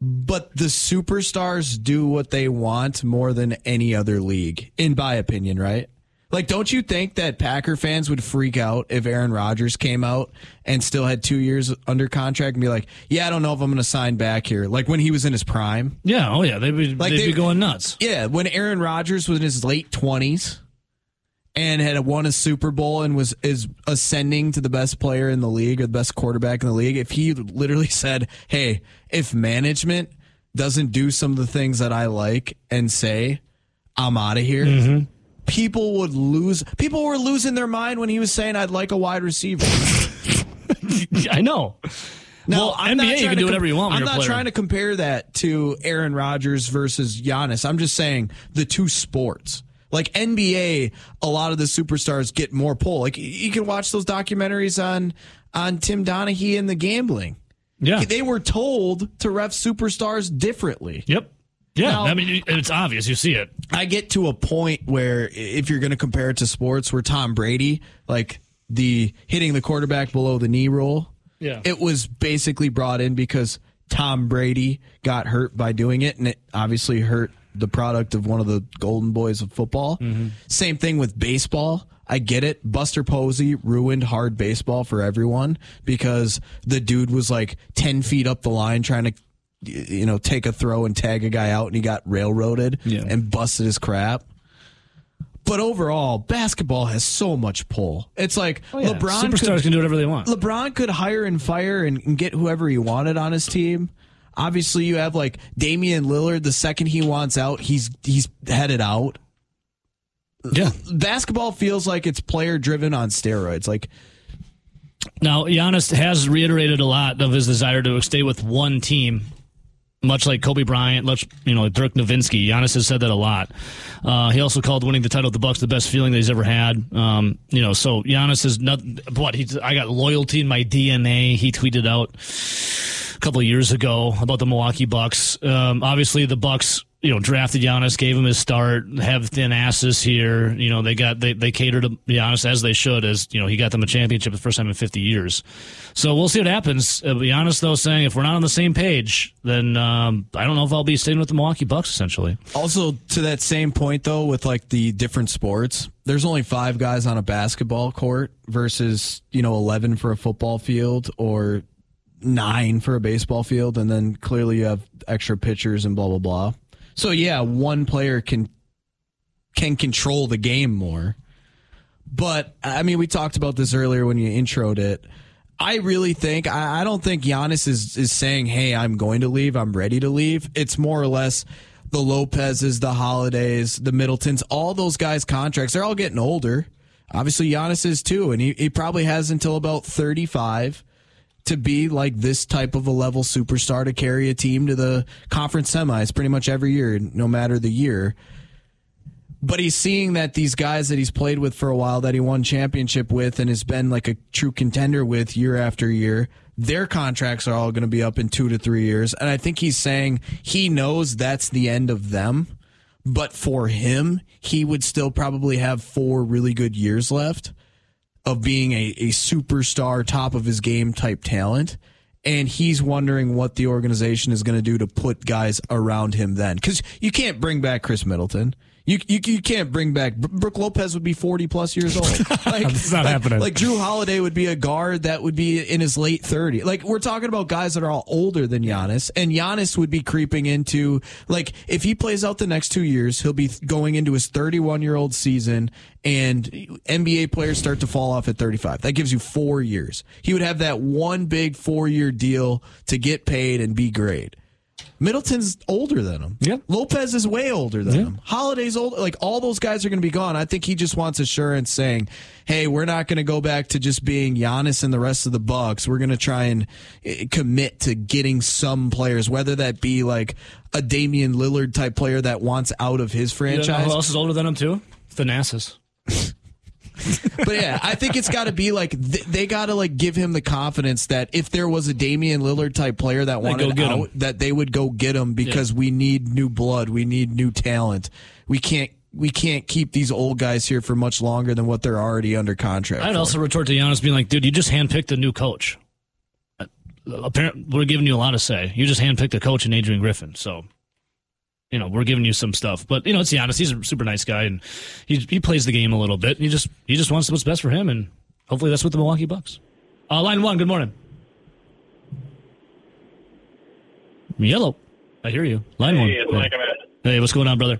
[SPEAKER 3] but the superstars do what they want more than any other league, in my opinion, right? Like, don't you think that Packer fans would freak out if Aaron Rodgers came out and still had two years under contract and be like, yeah, I don't know if I'm going to sign back here? Like when he was in his prime.
[SPEAKER 1] Yeah, oh yeah, they'd be,
[SPEAKER 3] Like
[SPEAKER 1] they'd
[SPEAKER 3] they-
[SPEAKER 1] be going nuts.
[SPEAKER 3] Yeah, when Aaron Rodgers was in his late 20s and had won a Super Bowl and was is ascending to the best player in the league or the best quarterback in the league, if he literally said, "Hey, if management doesn't do some of the things that I like and say, I'm out of here." Mm-hmm. People would lose. People were losing their mind when he was saying, "I'd like a wide receiver."
[SPEAKER 1] I know.
[SPEAKER 3] No,
[SPEAKER 1] Well,
[SPEAKER 3] I'm
[SPEAKER 1] NBA, you can do whatever you want
[SPEAKER 3] I'm not
[SPEAKER 1] player.
[SPEAKER 3] trying to compare that to Aaron Rodgers versus Giannis. I'm just saying the two sports. Like NBA, a lot of the superstars get more pull. Like you can watch those documentaries on on Tim Donaghy and the gambling.
[SPEAKER 1] Yeah.
[SPEAKER 3] They were told to ref superstars differently.
[SPEAKER 1] Yep. Yeah.
[SPEAKER 3] Now-
[SPEAKER 1] I mean, it's obvious. You see it.
[SPEAKER 3] I get to a point where if you're going to compare it to sports, where Tom Brady, like the hitting the quarterback below the knee rule,
[SPEAKER 1] Yeah.
[SPEAKER 3] it was basically brought in because Tom Brady got hurt by doing it, and it obviously hurt the product of one of the golden boys of football. Mm-hmm. Same thing with baseball. I get it. Buster Posey ruined hard baseball for everyone because the dude was like 10 feet up the line trying to, you know, take a throw and tag a guy out and he got railroaded
[SPEAKER 1] Yeah.
[SPEAKER 3] and busted his crap. But overall, basketball has so much pull. It's like
[SPEAKER 1] Oh, yeah.
[SPEAKER 3] LeBron
[SPEAKER 1] Superstars
[SPEAKER 3] could,
[SPEAKER 1] can do whatever they want.
[SPEAKER 3] LeBron could hire and fire and, and get whoever he wanted on his team. Obviously, you have like Damian Lillard. The second he wants out, he's he's headed out.
[SPEAKER 1] yeah.
[SPEAKER 3] Basketball feels like it's player driven on steroids. Like
[SPEAKER 1] Now, Giannis has reiterated a lot of his desire to stay with one team, much like Kobe Bryant, much you know, Dirk Nowitzki. Giannis has said that a lot. Uh, he also called winning the title of the Bucks the best feeling that he's ever had. Um, you know, so Giannis is not what he's. I got loyalty in my DNA. He tweeted out a couple of years ago about the Milwaukee Bucks. Um, obviously, the Bucks, you know, drafted Giannis, gave him his start, have Thanasis here. You know, they got they they catered to Giannis as they should, as you know, he got them a championship the first time in 50 years. So we'll see what happens. Uh, Giannis, though, saying if we're not on the same page, then um, I don't know if I'll be staying with the Milwaukee Bucks. Essentially,
[SPEAKER 3] also to that same point though, with like the different sports, there's only five guys on a basketball court versus you know eleven for a football field or nine for a baseball field, and then clearly you have extra pitchers and blah blah blah. So yeah, one player can can control the game more. But I mean, we talked about this earlier when you introed it. I really think I, I don't think Giannis is is saying, "Hey, I'm going to leave. I'm ready to leave." It's more or less the Lopez's, the Holidays, the Middletons, all those guys' contracts. They're all getting older. Obviously, Giannis is too, and he, he probably has until about 35 to be like this type of a level superstar to carry a team to the conference semis pretty much every year, no matter the year. But he's seeing that these guys that he's played with for a while, that he won championship with, and has been like a true contender with year after year, their contracts are all going to be up in two to three years. And I think he's saying he knows that's the end of them. But for him, he would still probably have four really good years left of being a, a superstar, top of his game type talent. And he's wondering what the organization is going to do to put guys around him then. Because you can't bring back Khris Middleton. You, you, you can't bring back Brook Lopez would be 40 plus years old. Like,
[SPEAKER 1] It's not
[SPEAKER 3] like,
[SPEAKER 1] happening.
[SPEAKER 3] Like Jrue Holiday would be a guard that would be in his late 30s. Like we're talking about guys that are all older than Giannis, and Giannis would be creeping into like if he plays out the next two years, he'll be going into his 31 year old season, and NBA players start to fall off at 35. That gives you four years. He would have that one big four year deal to get paid and be great. Middleton's older than him.
[SPEAKER 1] Yep.
[SPEAKER 3] Lopez is way older than him. Holiday's old. Like all those guys are going to be gone. I think he just wants assurance, saying, "Hey, we're not going to go back to just being Giannis and the rest of the Bucks. We're going to try and eh, commit to getting some players, whether that be like a Damian Lillard type player that wants out of his
[SPEAKER 1] you know
[SPEAKER 3] franchise.
[SPEAKER 1] who else is older than him too? Thanasis.
[SPEAKER 3] but yeah, I think it's got to be like th- they got to like give him the confidence that if there was a Damian Lillard type player that wanted
[SPEAKER 1] get him.
[SPEAKER 3] that they would go get him because we need new blood, we need new talent. We can't we can't keep these old guys here for much longer than what they're already under contract.
[SPEAKER 1] I'd
[SPEAKER 3] for.
[SPEAKER 1] also retort to Giannis being like, dude, you just handpicked a new coach. Uh, Apparently, we're giving you a lot to say. You just handpicked a coach in Adrian Griffin. So, you know, we're giving you some stuff. But, you know, it's Giannis. He's a super nice guy, and he, he plays the game a little bit. He just he just wants what's best for him, and hopefully that's with the Milwaukee Bucks. Uh, line one, good morning. Yellow. I hear you. Line one.
[SPEAKER 7] Hey, it's
[SPEAKER 1] Hey.
[SPEAKER 7] Mike Emmett.
[SPEAKER 1] Hey, what's going on, brother?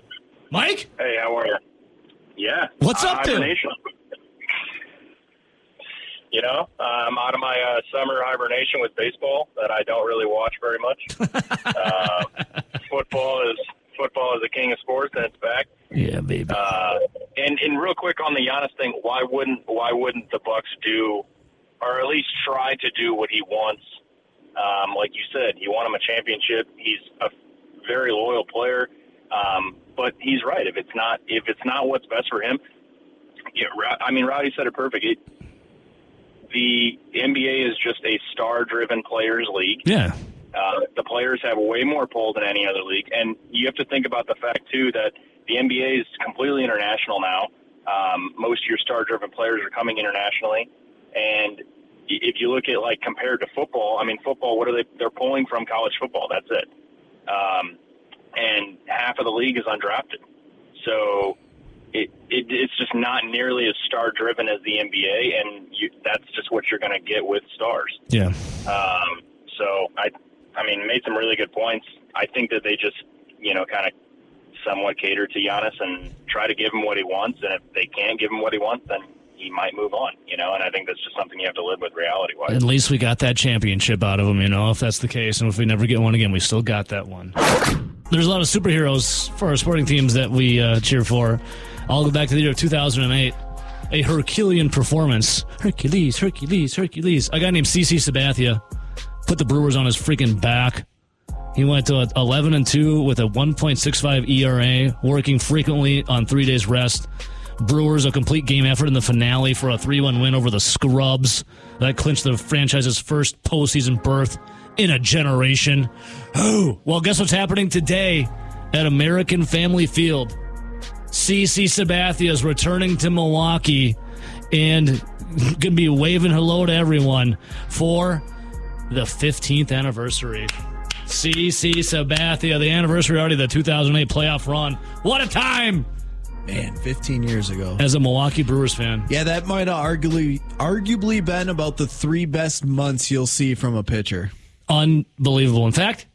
[SPEAKER 1] Mike?
[SPEAKER 7] Hey, how are you? Yeah.
[SPEAKER 1] What's up, dude?
[SPEAKER 7] hibernation. You know, I'm out of my uh, summer hibernation with baseball that I don't really watch very much. uh, football is football is the king of sports, and it's back.
[SPEAKER 1] Yeah, baby.
[SPEAKER 7] Uh, and and real quick on the Giannis thing, why wouldn't why wouldn't the Bucks do, or at least try to do what he wants? Um, like you said, you want him a championship. He's a very loyal player, um, but he's right. If it's not if it's not what's best for him, yeah, I mean, Rowdy said it perfect. It, the NBA is just a star-driven players' league.
[SPEAKER 1] yeah.
[SPEAKER 7] Uh, the players have way more pull than any other league, and you have to think about the fact too that the NBA is completely international now. Um, most of your star-driven players are coming internationally, and if you look at like compared to football, I mean, football, what are they? They're pulling from college football. That's it. Um, and half of the league is undrafted, so it, it it's just not nearly as star-driven as the NBA, and you, that's just what you're going to get with stars.
[SPEAKER 1] Yeah.
[SPEAKER 7] Um, so I, I mean, made some really good points. I think that they just, you know, kind of somewhat cater to Giannis and try to give him what he wants. And if they can't give him what he wants, then he might move on, you know. And I think that's just something you have to live with reality wise.
[SPEAKER 1] At least we got that championship out of him, you know, if that's the case. And if we never get one again, we still got that one. There's a lot of superheroes for our sporting teams that we uh, cheer for. I'll go back to the year of 2008. A Herculean performance. Hercules, Hercules, Hercules. A guy named CC Sabathia put the Brewers on his freaking back. He went to 11 and 2 with a 1.65 ERA, working frequently on three days rest. Brewers a complete game effort in the finale for a 3-1 win over the Scrubs. That clinched the franchise's first postseason berth in a generation. Oh, well, guess what's happening today at American Family Field? CC Sabathia is returning to Milwaukee and going to be waving hello to everyone for the 15th anniversary. CC Sabathia, the anniversary already of the 2008 playoff run. What a time
[SPEAKER 3] Man, 15 years ago.
[SPEAKER 1] as a Milwaukee Brewers fan.
[SPEAKER 3] Yeah, that might have arguably arguably been about the three best months you'll see from a pitcher.
[SPEAKER 1] Unbelievable. In fact,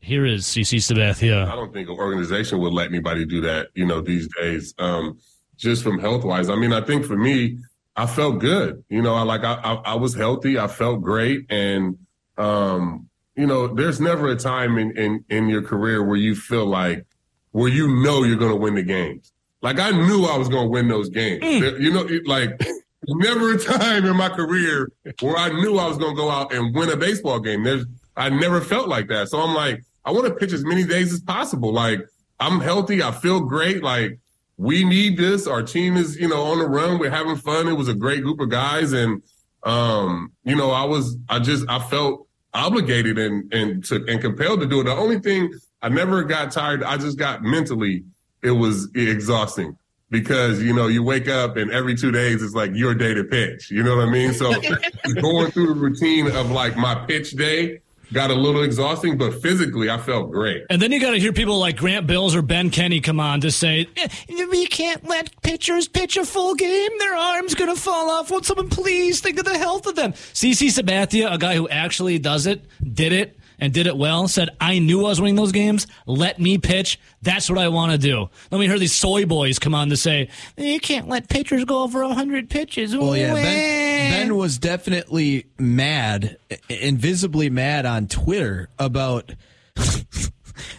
[SPEAKER 1] here is CC Sabathia.
[SPEAKER 8] I don't think an organization would let anybody do that, you know, these days. Um, just from health wise. I mean, I think for me, I felt good. You know, I like I, I, I was healthy. I felt great, and um, you know, there's never a time in in in your career where you feel like where you know you're going to win the games. Like I knew I was going to win those games. There- You know, it, like never a time in my career where I knew I was going to go out and win a baseball game. There's I never felt like that. So I'm like, I want to pitch as many days as possible. Like I'm healthy. I feel great. Like we need this. Our team is, you know, on the run. We're having fun. It was a great group of guys. And, um, you know, I was, I just, I felt obligated and, and to, and compelled to do it. The only thing I never got tired. I just got mentally, it was exhausting because, you know, you wake up and every two days it's like your day to pitch. You know what I mean? So going through the routine of like my pitch day got a little exhausting, but physically I felt great.
[SPEAKER 1] And then you got to hear people like Grant Bills or Ben Kenny come on to say, "Eh, we can't let pitchers pitch a full game. Their arm's to fall off. Won't someone please think of the health of them? CC Sabathia, a guy who actually does it, did it, and did it well, said, I knew I was winning those games. Let me pitch. That's what I want to do. Then we heard these soy boys come on to say, you can't let pitchers go over 100 pitches.
[SPEAKER 3] Well, yeah, ben, ben was definitely mad, invisibly mad on Twitter about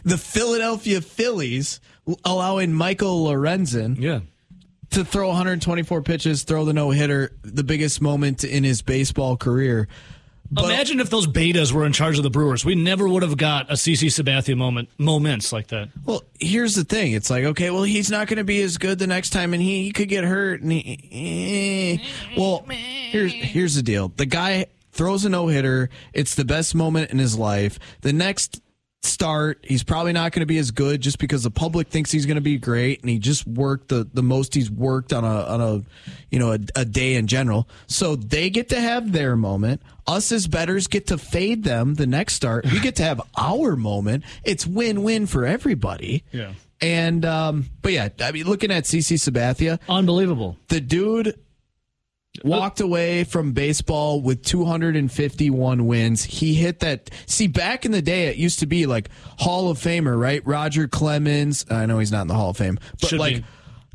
[SPEAKER 3] the Philadelphia Phillies allowing Michael Lorenzen
[SPEAKER 1] Yeah.
[SPEAKER 3] to throw 124 pitches, throw the no hitter, the biggest moment in his baseball career.
[SPEAKER 1] Imagine if those betas were in charge of the Brewers. We never would have got a CC Sabathia moment moments like that.
[SPEAKER 3] Well, here's the thing. It's like, okay, well, he's not going to be as good the next time, and he, he could get hurt. And he, eh. Well, here's here's the deal. The guy throws a no hitter. It's the best moment in his life. The next start, he's probably not going to be as good just because the public thinks he's going to be great, and he just worked the, the most he's worked on a on a you know a, a day in general. So they get to have their moment. Us as betters get to fade them the next start. We get to have our moment. It's win win for everybody.
[SPEAKER 1] Yeah.
[SPEAKER 3] And um, but yeah, I mean, looking at CC Sabathia,
[SPEAKER 1] Unbelievable.
[SPEAKER 3] the dude walked away from baseball with 251 wins. He hit that. See, back in the day, it used to be like Hall of Famer, right? Roger Clemens. Uh, I know he's not in the Hall of Fame, but
[SPEAKER 1] Should
[SPEAKER 3] like
[SPEAKER 1] be.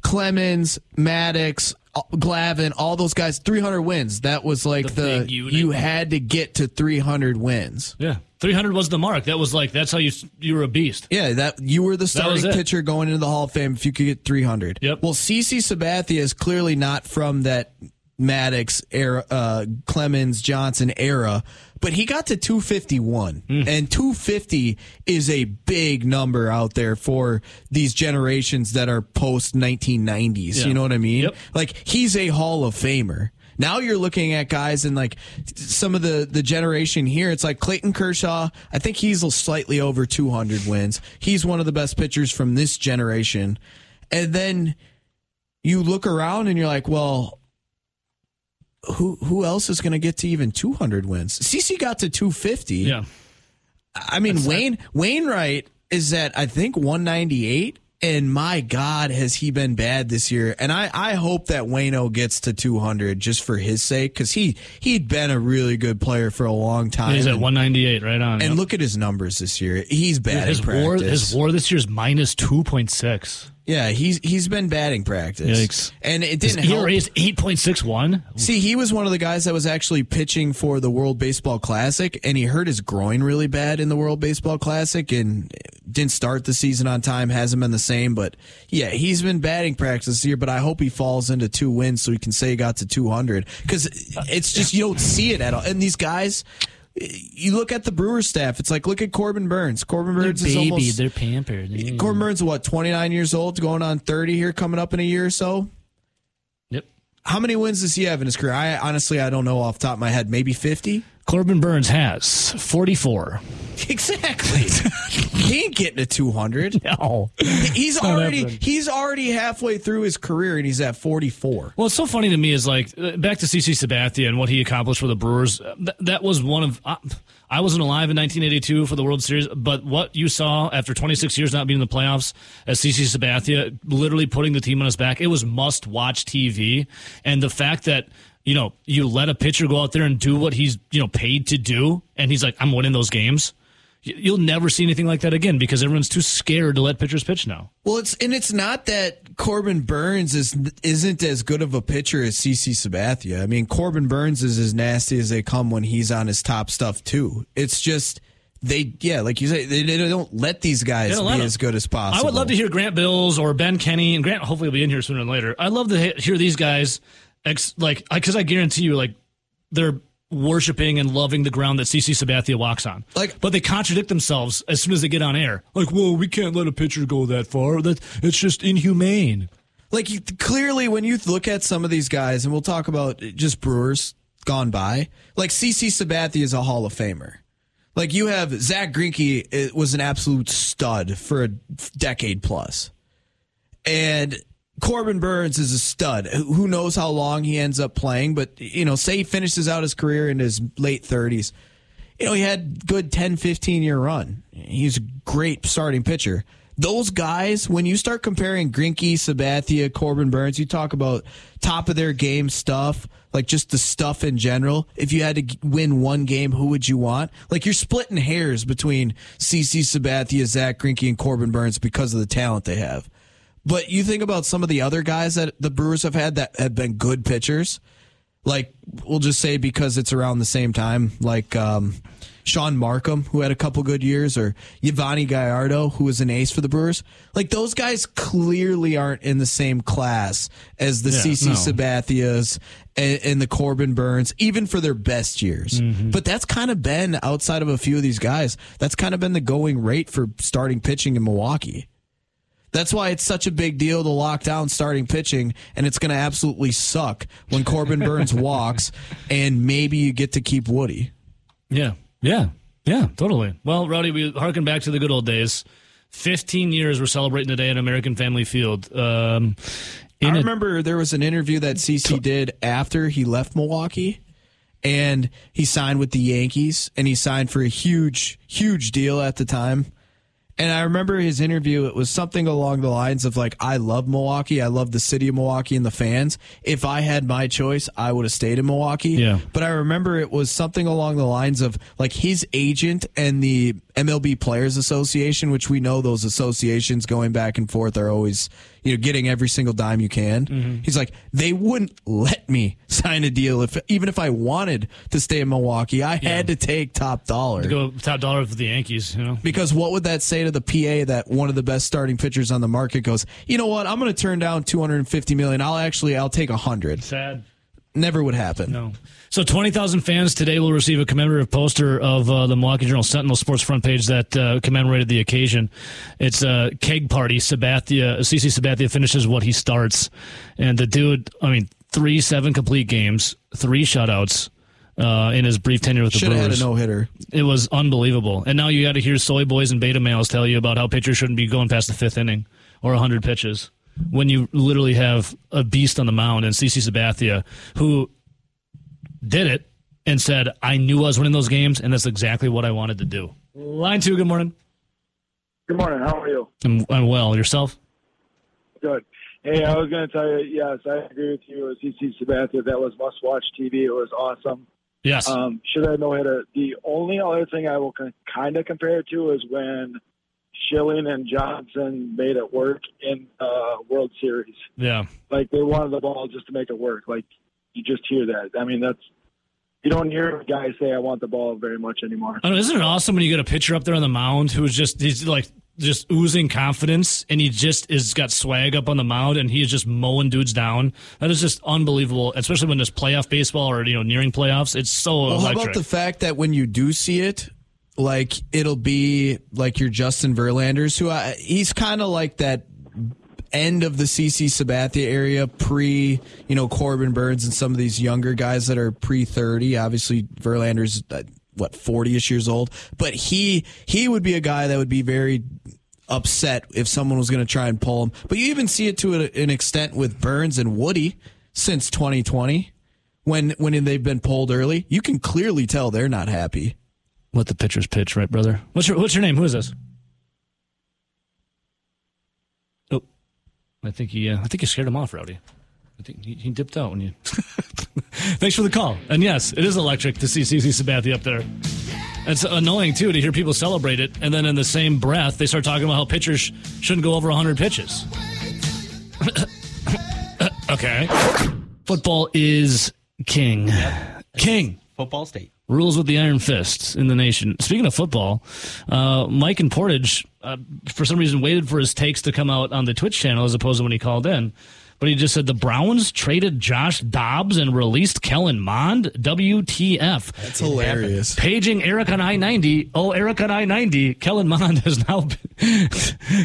[SPEAKER 3] Clemens, Maddux, uh, Glavine, all those guys, 300 wins. That was like
[SPEAKER 1] The
[SPEAKER 3] the, you had to get to 300 wins.
[SPEAKER 1] Yeah. 300 was the mark. That was like, that's how you you were a beast.
[SPEAKER 3] Yeah, that you were the starting pitcher going into the Hall of Fame if you could get 300.
[SPEAKER 1] Yep.
[SPEAKER 3] Well, CC Sabathia is clearly not from that Maddux era, uh, Clemens Johnson era, but he got to 251,
[SPEAKER 1] Hmm.
[SPEAKER 3] and 250 is a big number out there for these generations that are post 1990s.
[SPEAKER 1] Yeah.
[SPEAKER 3] You know what I mean?
[SPEAKER 1] Yep.
[SPEAKER 3] Like he's a Hall of Famer. Now you're looking at guys in like some of the the generation here. It's like Clayton Kershaw. I think he's slightly over 200 wins. He's one of the best pitchers from this generation. And then you look around and you're like, well, who who else is going to get to even 200 wins? CC got to 250.
[SPEAKER 1] Yeah.
[SPEAKER 3] I mean, Wayne Wainwright is at I think 198, and my God, has he been bad this year? And I I hope that Wayno gets to 200 just for his sake because he he'd been a really good player for a long time.
[SPEAKER 1] He's at
[SPEAKER 3] and,
[SPEAKER 1] 198 right on.
[SPEAKER 3] and
[SPEAKER 1] Yep.
[SPEAKER 3] look at his numbers this year. He's bad
[SPEAKER 1] his
[SPEAKER 3] in practice.
[SPEAKER 1] war his war this year is minus 2.6.
[SPEAKER 3] yeah, he's he's been batting practice.
[SPEAKER 1] Yikes.
[SPEAKER 3] And it didn't help.
[SPEAKER 1] ERA is 8.61.
[SPEAKER 3] See, he was one of the guys that was actually pitching for the World Baseball Classic, and he hurt his groin really bad in the World Baseball Classic and didn't start the season on time, hasn't been the same. But yeah, he's been batting practice this year, but I hope he falls into two wins so he can say he got to 200 because it's just, you don't see it at all. And these guys, you look at the Brewers staff, it's like, look at Corbin Burnes. Corbin Burnes is almost.
[SPEAKER 1] they're pampered.
[SPEAKER 3] Eh, Corbin Burnes, what, 29 years old, going on 30 here, coming up in a year or so?
[SPEAKER 1] Yep.
[SPEAKER 3] How many wins does he have in his career? I honestly I don't know off the top of my head. Maybe fifty.
[SPEAKER 1] Corbin Burnes has 44.
[SPEAKER 3] Exactly. he ain't getting to two hundred.
[SPEAKER 1] No.
[SPEAKER 3] He's already
[SPEAKER 1] happening.
[SPEAKER 3] he's already halfway through his career and he's at forty four.
[SPEAKER 1] Well, it's so funny to me is like back to CC Sabathia and what he accomplished for the Brewers. Th- that was one of uh, I wasn't alive in 1982 for the World Series, but what you saw after 26 years not being in the playoffs as CC Sabathia literally putting the team on his back, it was must watch TV. And the fact that you know you let a pitcher go out there and do what he's you know paid to do, and he's like, I'm winning those games. You'll never see anything like that again because everyone's too scared to let pitchers pitch now.
[SPEAKER 3] Well, it's and it's not that Corbin Burnes is isn't as good of a pitcher as CC Sabathia. I mean, Corbin Burnes is as nasty as they come when he's on his top stuff too. It's just they yeah, like you say, they, they don't let these guys be as good as possible.
[SPEAKER 1] I would love to hear Grant Bills or Ben Kenny, and Grant hopefully will be in here sooner than later. I'd love to hear these guys, ex- like, because I guarantee you, like, they're worshiping and loving the ground that CC Sabathia walks on.
[SPEAKER 3] Like-
[SPEAKER 1] but they contradict themselves as soon as they get on air. Like, well, we can't let a pitcher go that far. That it's just inhumane.
[SPEAKER 3] like you- clearly when you look at some of these guys, and we'll talk about just Brewers gone by, like CC Sabathia is a Hall of Famer. Like you have Zack Greinke it was an absolute stud for a decade plus, and Corbin Burnes is a stud. Who knows how long he ends up playing? But you know, say he finishes out his career in his late thirties. You know, he had good 10, 15 year run. He's a great starting pitcher. Those guys, when you start comparing Greinke, Sabathia, Corbin Burnes, you talk about top of their game stuff, like just the stuff in general. If you had to win one game, who would you want? Like you're splitting hairs between CC Sabathia, Zack Greinke, and Corbin Burnes because of the talent they have. But you think about some of the other guys that the Brewers have had that have been good pitchers. Like we'll just say because it's around the same time, like um, Shaun Marcum, who had a couple good years, or Yovani Gallardo, who was an ace for the Brewers. Like those guys clearly aren't in the same class as the
[SPEAKER 1] Yeah,
[SPEAKER 3] CC
[SPEAKER 1] no.
[SPEAKER 3] Sabathias and, and the Corbin Burnes, even for their best years.
[SPEAKER 1] Mm-hmm.
[SPEAKER 3] But that's kind of been outside of a few of these guys. That's kind of been the going rate for starting pitching in Milwaukee. That's why it's such a big deal to lock down starting pitching, and it's going to absolutely suck when Corbin Burnes walks, and maybe you get to keep Woody.
[SPEAKER 1] Yeah, yeah, yeah, totally. Well, Rowdy, we harken back to the good old days. Fifteen years we're celebrating today at American Family Field. Um,
[SPEAKER 3] I
[SPEAKER 1] a-
[SPEAKER 3] remember there was an interview that CC did after he left Milwaukee, and he signed with the Yankees, and he signed for a huge, huge deal at the time. And I remember his interview. It was something along the lines of like, "I love Milwaukee. I love the city of Milwaukee and the fans. If I had my choice, I would have stayed in Milwaukee."
[SPEAKER 1] Yeah.
[SPEAKER 3] But I remember it was something along the lines of like his agent and the MLB Players Association, which we know those associations going back and forth are always you know getting every single dime you can.
[SPEAKER 1] Mm-hmm.
[SPEAKER 3] He's like, they wouldn't let me sign a deal if even if I wanted to stay in Milwaukee, I had to take top dollar.
[SPEAKER 1] To go top dollar for the Yankees. You know,
[SPEAKER 3] Because what would that say to the PA that one of the best starting pitchers on the market goes, you know what, I'm going to turn down 250 million. I'll actually, I'll take 100.
[SPEAKER 1] sad.
[SPEAKER 3] Never would happen.
[SPEAKER 1] No. So 20,000 fans today will receive a commemorative poster of uh, the Milwaukee Journal Sentinel sports front page that uh, commemorated the occasion. It's a keg party. Sabathia, CC Sabathia finishes what he starts. And the dude, I mean, three seven complete games, three shutouts uh, in his brief tenure with the
[SPEAKER 3] Should have had
[SPEAKER 1] Brewers.
[SPEAKER 3] a no hitter.
[SPEAKER 1] It was unbelievable. And now you got to hear soy boys and beta males tell you about how pitchers shouldn't be going past the fifth inning or 100 pitches when you literally have a beast on the mound and CC Sabathia who did it and said, I knew I was winning those games, and that's exactly what I wanted to do. Line two, good morning.
[SPEAKER 4] Good morning. How are you?
[SPEAKER 1] I'm, I'm well. Yourself?
[SPEAKER 4] Good. Hey, I was going to tell you, yes, I agree with you. CC Sabathia. That was must watch TV. It was awesome.
[SPEAKER 1] Yes.
[SPEAKER 4] Um, should I know? no hitter? The only other thing I will kind of compare it to is when Schilling and Johnson made it work in uh, World Series.
[SPEAKER 1] yeah.
[SPEAKER 4] Like they wanted the ball just to make it work. Like you just hear that. I mean, that's you don't hear guys say I want the ball very much anymore.
[SPEAKER 1] I know, isn't it awesome when you get a pitcher up there on the mound who's just he's like just oozing confidence and he just is got swag up on the mound and he is just mowing dudes down. That is just unbelievable, especially when there's playoff baseball or you know nearing playoffs. It's so
[SPEAKER 3] Well, how about the fact that when you do see it, like it'll be like your Justin Verlanders, who I, he's kind of like that end of the CC Sabathia area, pre you know Corbin Burnes and some of these younger guys that are pre thirty. Obviously, Verlander's uh, what forty ish years old, but he he would be a guy that would be very upset if someone was going to try and pull him. But you even see it to an extent with Burnes and Woody since 2020 when when they've been pulled early. You can clearly tell they're not happy.
[SPEAKER 1] Let the pitchers pitch, right, brother? What's your What's your name? Who is this? Oh, I think he. Uh, I think you scared him off, Rowdy. I think he, he dipped out when you. Thanks for the call. And yes, it is electric to see CC Sabathia up there. It's annoying too to hear people celebrate it, and then in the same breath they start talking about how pitchers shouldn't go over 100 pitches. okay, football is king. King
[SPEAKER 6] Football state.
[SPEAKER 1] Rules with the iron fist in the nation. Speaking of football, uh, Mike and Portage, uh, for some reason, waited for his takes to come out on the Twitch channel as opposed to when he called in. But he just said the Browns traded Josh Dobbs and released Kellen Mond. WTF?
[SPEAKER 3] That's hilarious.
[SPEAKER 1] Paging Eric on I ninety. Oh, Eric on I ninety. Kellen Mond has now been,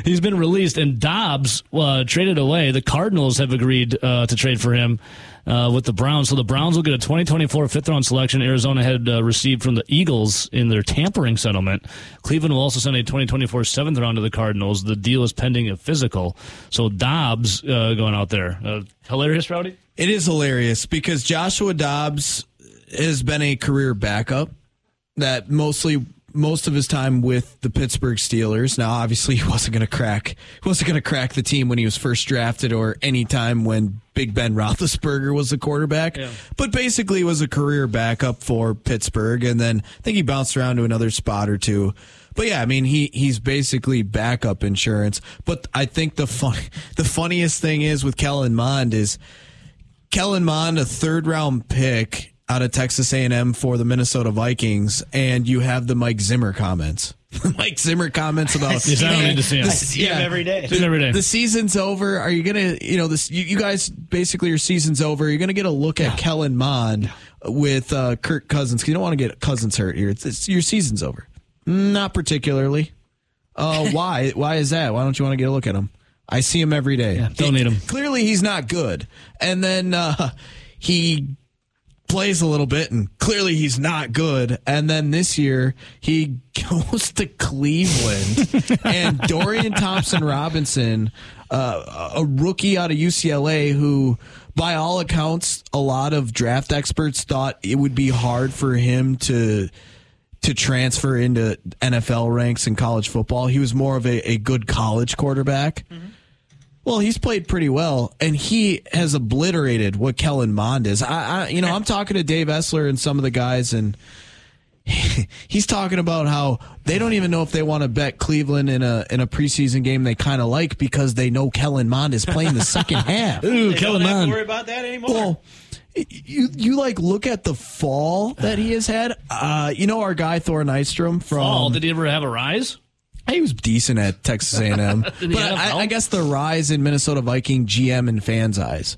[SPEAKER 1] he's been released, and Dobbs uh, traded away. The Cardinals have agreed uh, to trade for him uh, with the Browns. So the Browns will get a 2024 fifth round selection Arizona had uh, received from the Eagles in their tampering settlement. Cleveland will also send a 2024 seventh round to the Cardinals. The deal is pending a physical. So Dobbs uh, going out there. Uh, hilarious, Rowdy.
[SPEAKER 3] It is hilarious because Joshua Dobbs has been a career backup that mostly most of his time with the Pittsburgh Steelers. Now, obviously, he wasn't going to crack. He wasn't going to crack the team when he was first drafted, or any time when Big Ben Roethlisberger was the quarterback.
[SPEAKER 1] Yeah.
[SPEAKER 3] But basically, was a career backup for Pittsburgh, and then I think he bounced around to another spot or two. But yeah, I mean, he he's basically backup insurance. But I think the fun, the funniest thing is with Kellen Mond is Kellen Mond, a third round pick out of Texas A&M for the Minnesota Vikings, and you have the Mike Zimmer comments. Mike Zimmer comments about.
[SPEAKER 1] Yes, I don't need to see him.
[SPEAKER 3] the-
[SPEAKER 1] I
[SPEAKER 6] see him every day.
[SPEAKER 1] See him every day.
[SPEAKER 3] The season's over. Are you gonna, you know, this? You, you guys basically your season's over. You're gonna get a look at Kellen Mond with uh, Kirk Cousins. 'cause You don't want to get Cousins hurt here. It's, it's your season's over. Not particularly. Uh, why? Why is that? Why don't you want to get a look at him? I see him every day.
[SPEAKER 1] Yeah, don't need him.
[SPEAKER 3] Clearly, he's not good. And then uh, he plays a little bit, and clearly he's not good. And then this year he goes to Cleveland, and Dorian Thompson Robinson, uh, a rookie out of UCLA, who by all accounts, a lot of draft experts thought it would be hard for him to to transfer into NFL ranks in college football. He was more of a, a good college quarterback. Well, he's played pretty well, and he has obliterated what Kellen Mond is. I, I you know, I'm talking to Dave Essler and some of the guys, and he's talking about how they don't even know if they want to bet Cleveland in a in a preseason game they kind of like because they know Kellen Mond is playing the second half.
[SPEAKER 1] Ooh,
[SPEAKER 6] They
[SPEAKER 1] Kellen
[SPEAKER 6] don't have to
[SPEAKER 1] Mond.
[SPEAKER 6] worry about that anymore.
[SPEAKER 3] Well, you you like look at the fall that he has had. Uh, you know our guy Thor Nystrom from
[SPEAKER 1] Oh, did he ever have a rise?
[SPEAKER 3] He was decent at Texas A&M, but
[SPEAKER 1] Did he have
[SPEAKER 3] I. I guess the rise in Minnesota Viking GM and fans' eyes.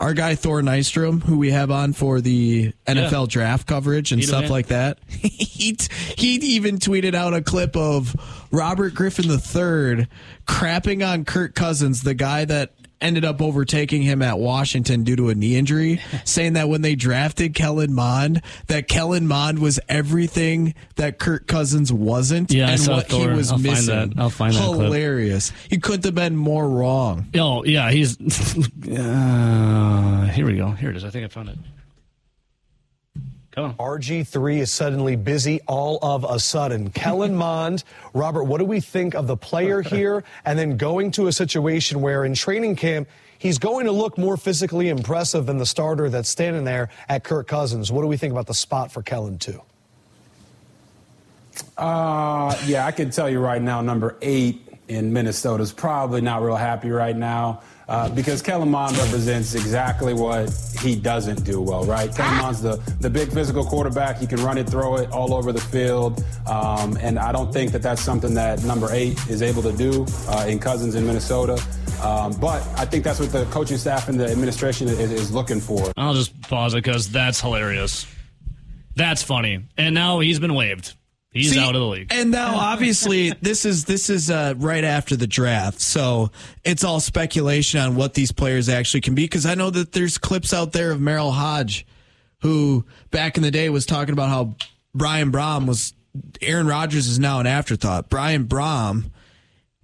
[SPEAKER 3] Our guy Thor Nystrom, who we have on for the NFL draft coverage and
[SPEAKER 1] Neat
[SPEAKER 3] stuff
[SPEAKER 1] man.
[SPEAKER 3] like that, he he even tweeted out a clip of Robert Griffin III crapping on Kirk Cousins, the guy that ended up overtaking him at Washington due to a knee injury, saying that when they drafted Kellen Mond, that Kellen Mond was everything that Kirk Cousins wasn't,
[SPEAKER 1] Yeah,
[SPEAKER 3] and what he was
[SPEAKER 1] I'll find
[SPEAKER 3] missing.
[SPEAKER 1] that. I'll find that clip.
[SPEAKER 3] Hilarious. He couldn't have been more wrong.
[SPEAKER 1] Oh, yeah, he's. uh, here we go. Here it is. I think I found it. Come on.
[SPEAKER 9] RG3 is suddenly busy all of a sudden. Kellen Mond, Robert, what do we think of the player here? And then going to a situation where in training camp, he's going to look more physically impressive than the starter that's standing there at Kirk Cousins. What do we think about the spot for Kellen, too?
[SPEAKER 10] Uh, yeah, I can tell you right now, number eight in Minnesota is probably not real happy right now uh, because Kellen Mond represents exactly what he doesn't do well, right? Kellen Mond's the, the big physical quarterback. He can run it, throw it all over the field. Um, and I don't think that that's something that number eight is able to do uh, in Cousins in Minnesota. Um, but I think that's what the coaching staff and the administration is, is looking for.
[SPEAKER 1] I'll just pause it because that's hilarious. That's funny. And now he's been waived. He's
[SPEAKER 3] See,
[SPEAKER 1] out of the league.
[SPEAKER 3] And now, obviously, this is this is uh, right after the draft, so it's all speculation on what these players actually can be. Because I know that there's clips out there of Merril Hoge, who back in the day was talking about how Brian Brohm was Aaron Rodgers is now an afterthought. Brian Brohm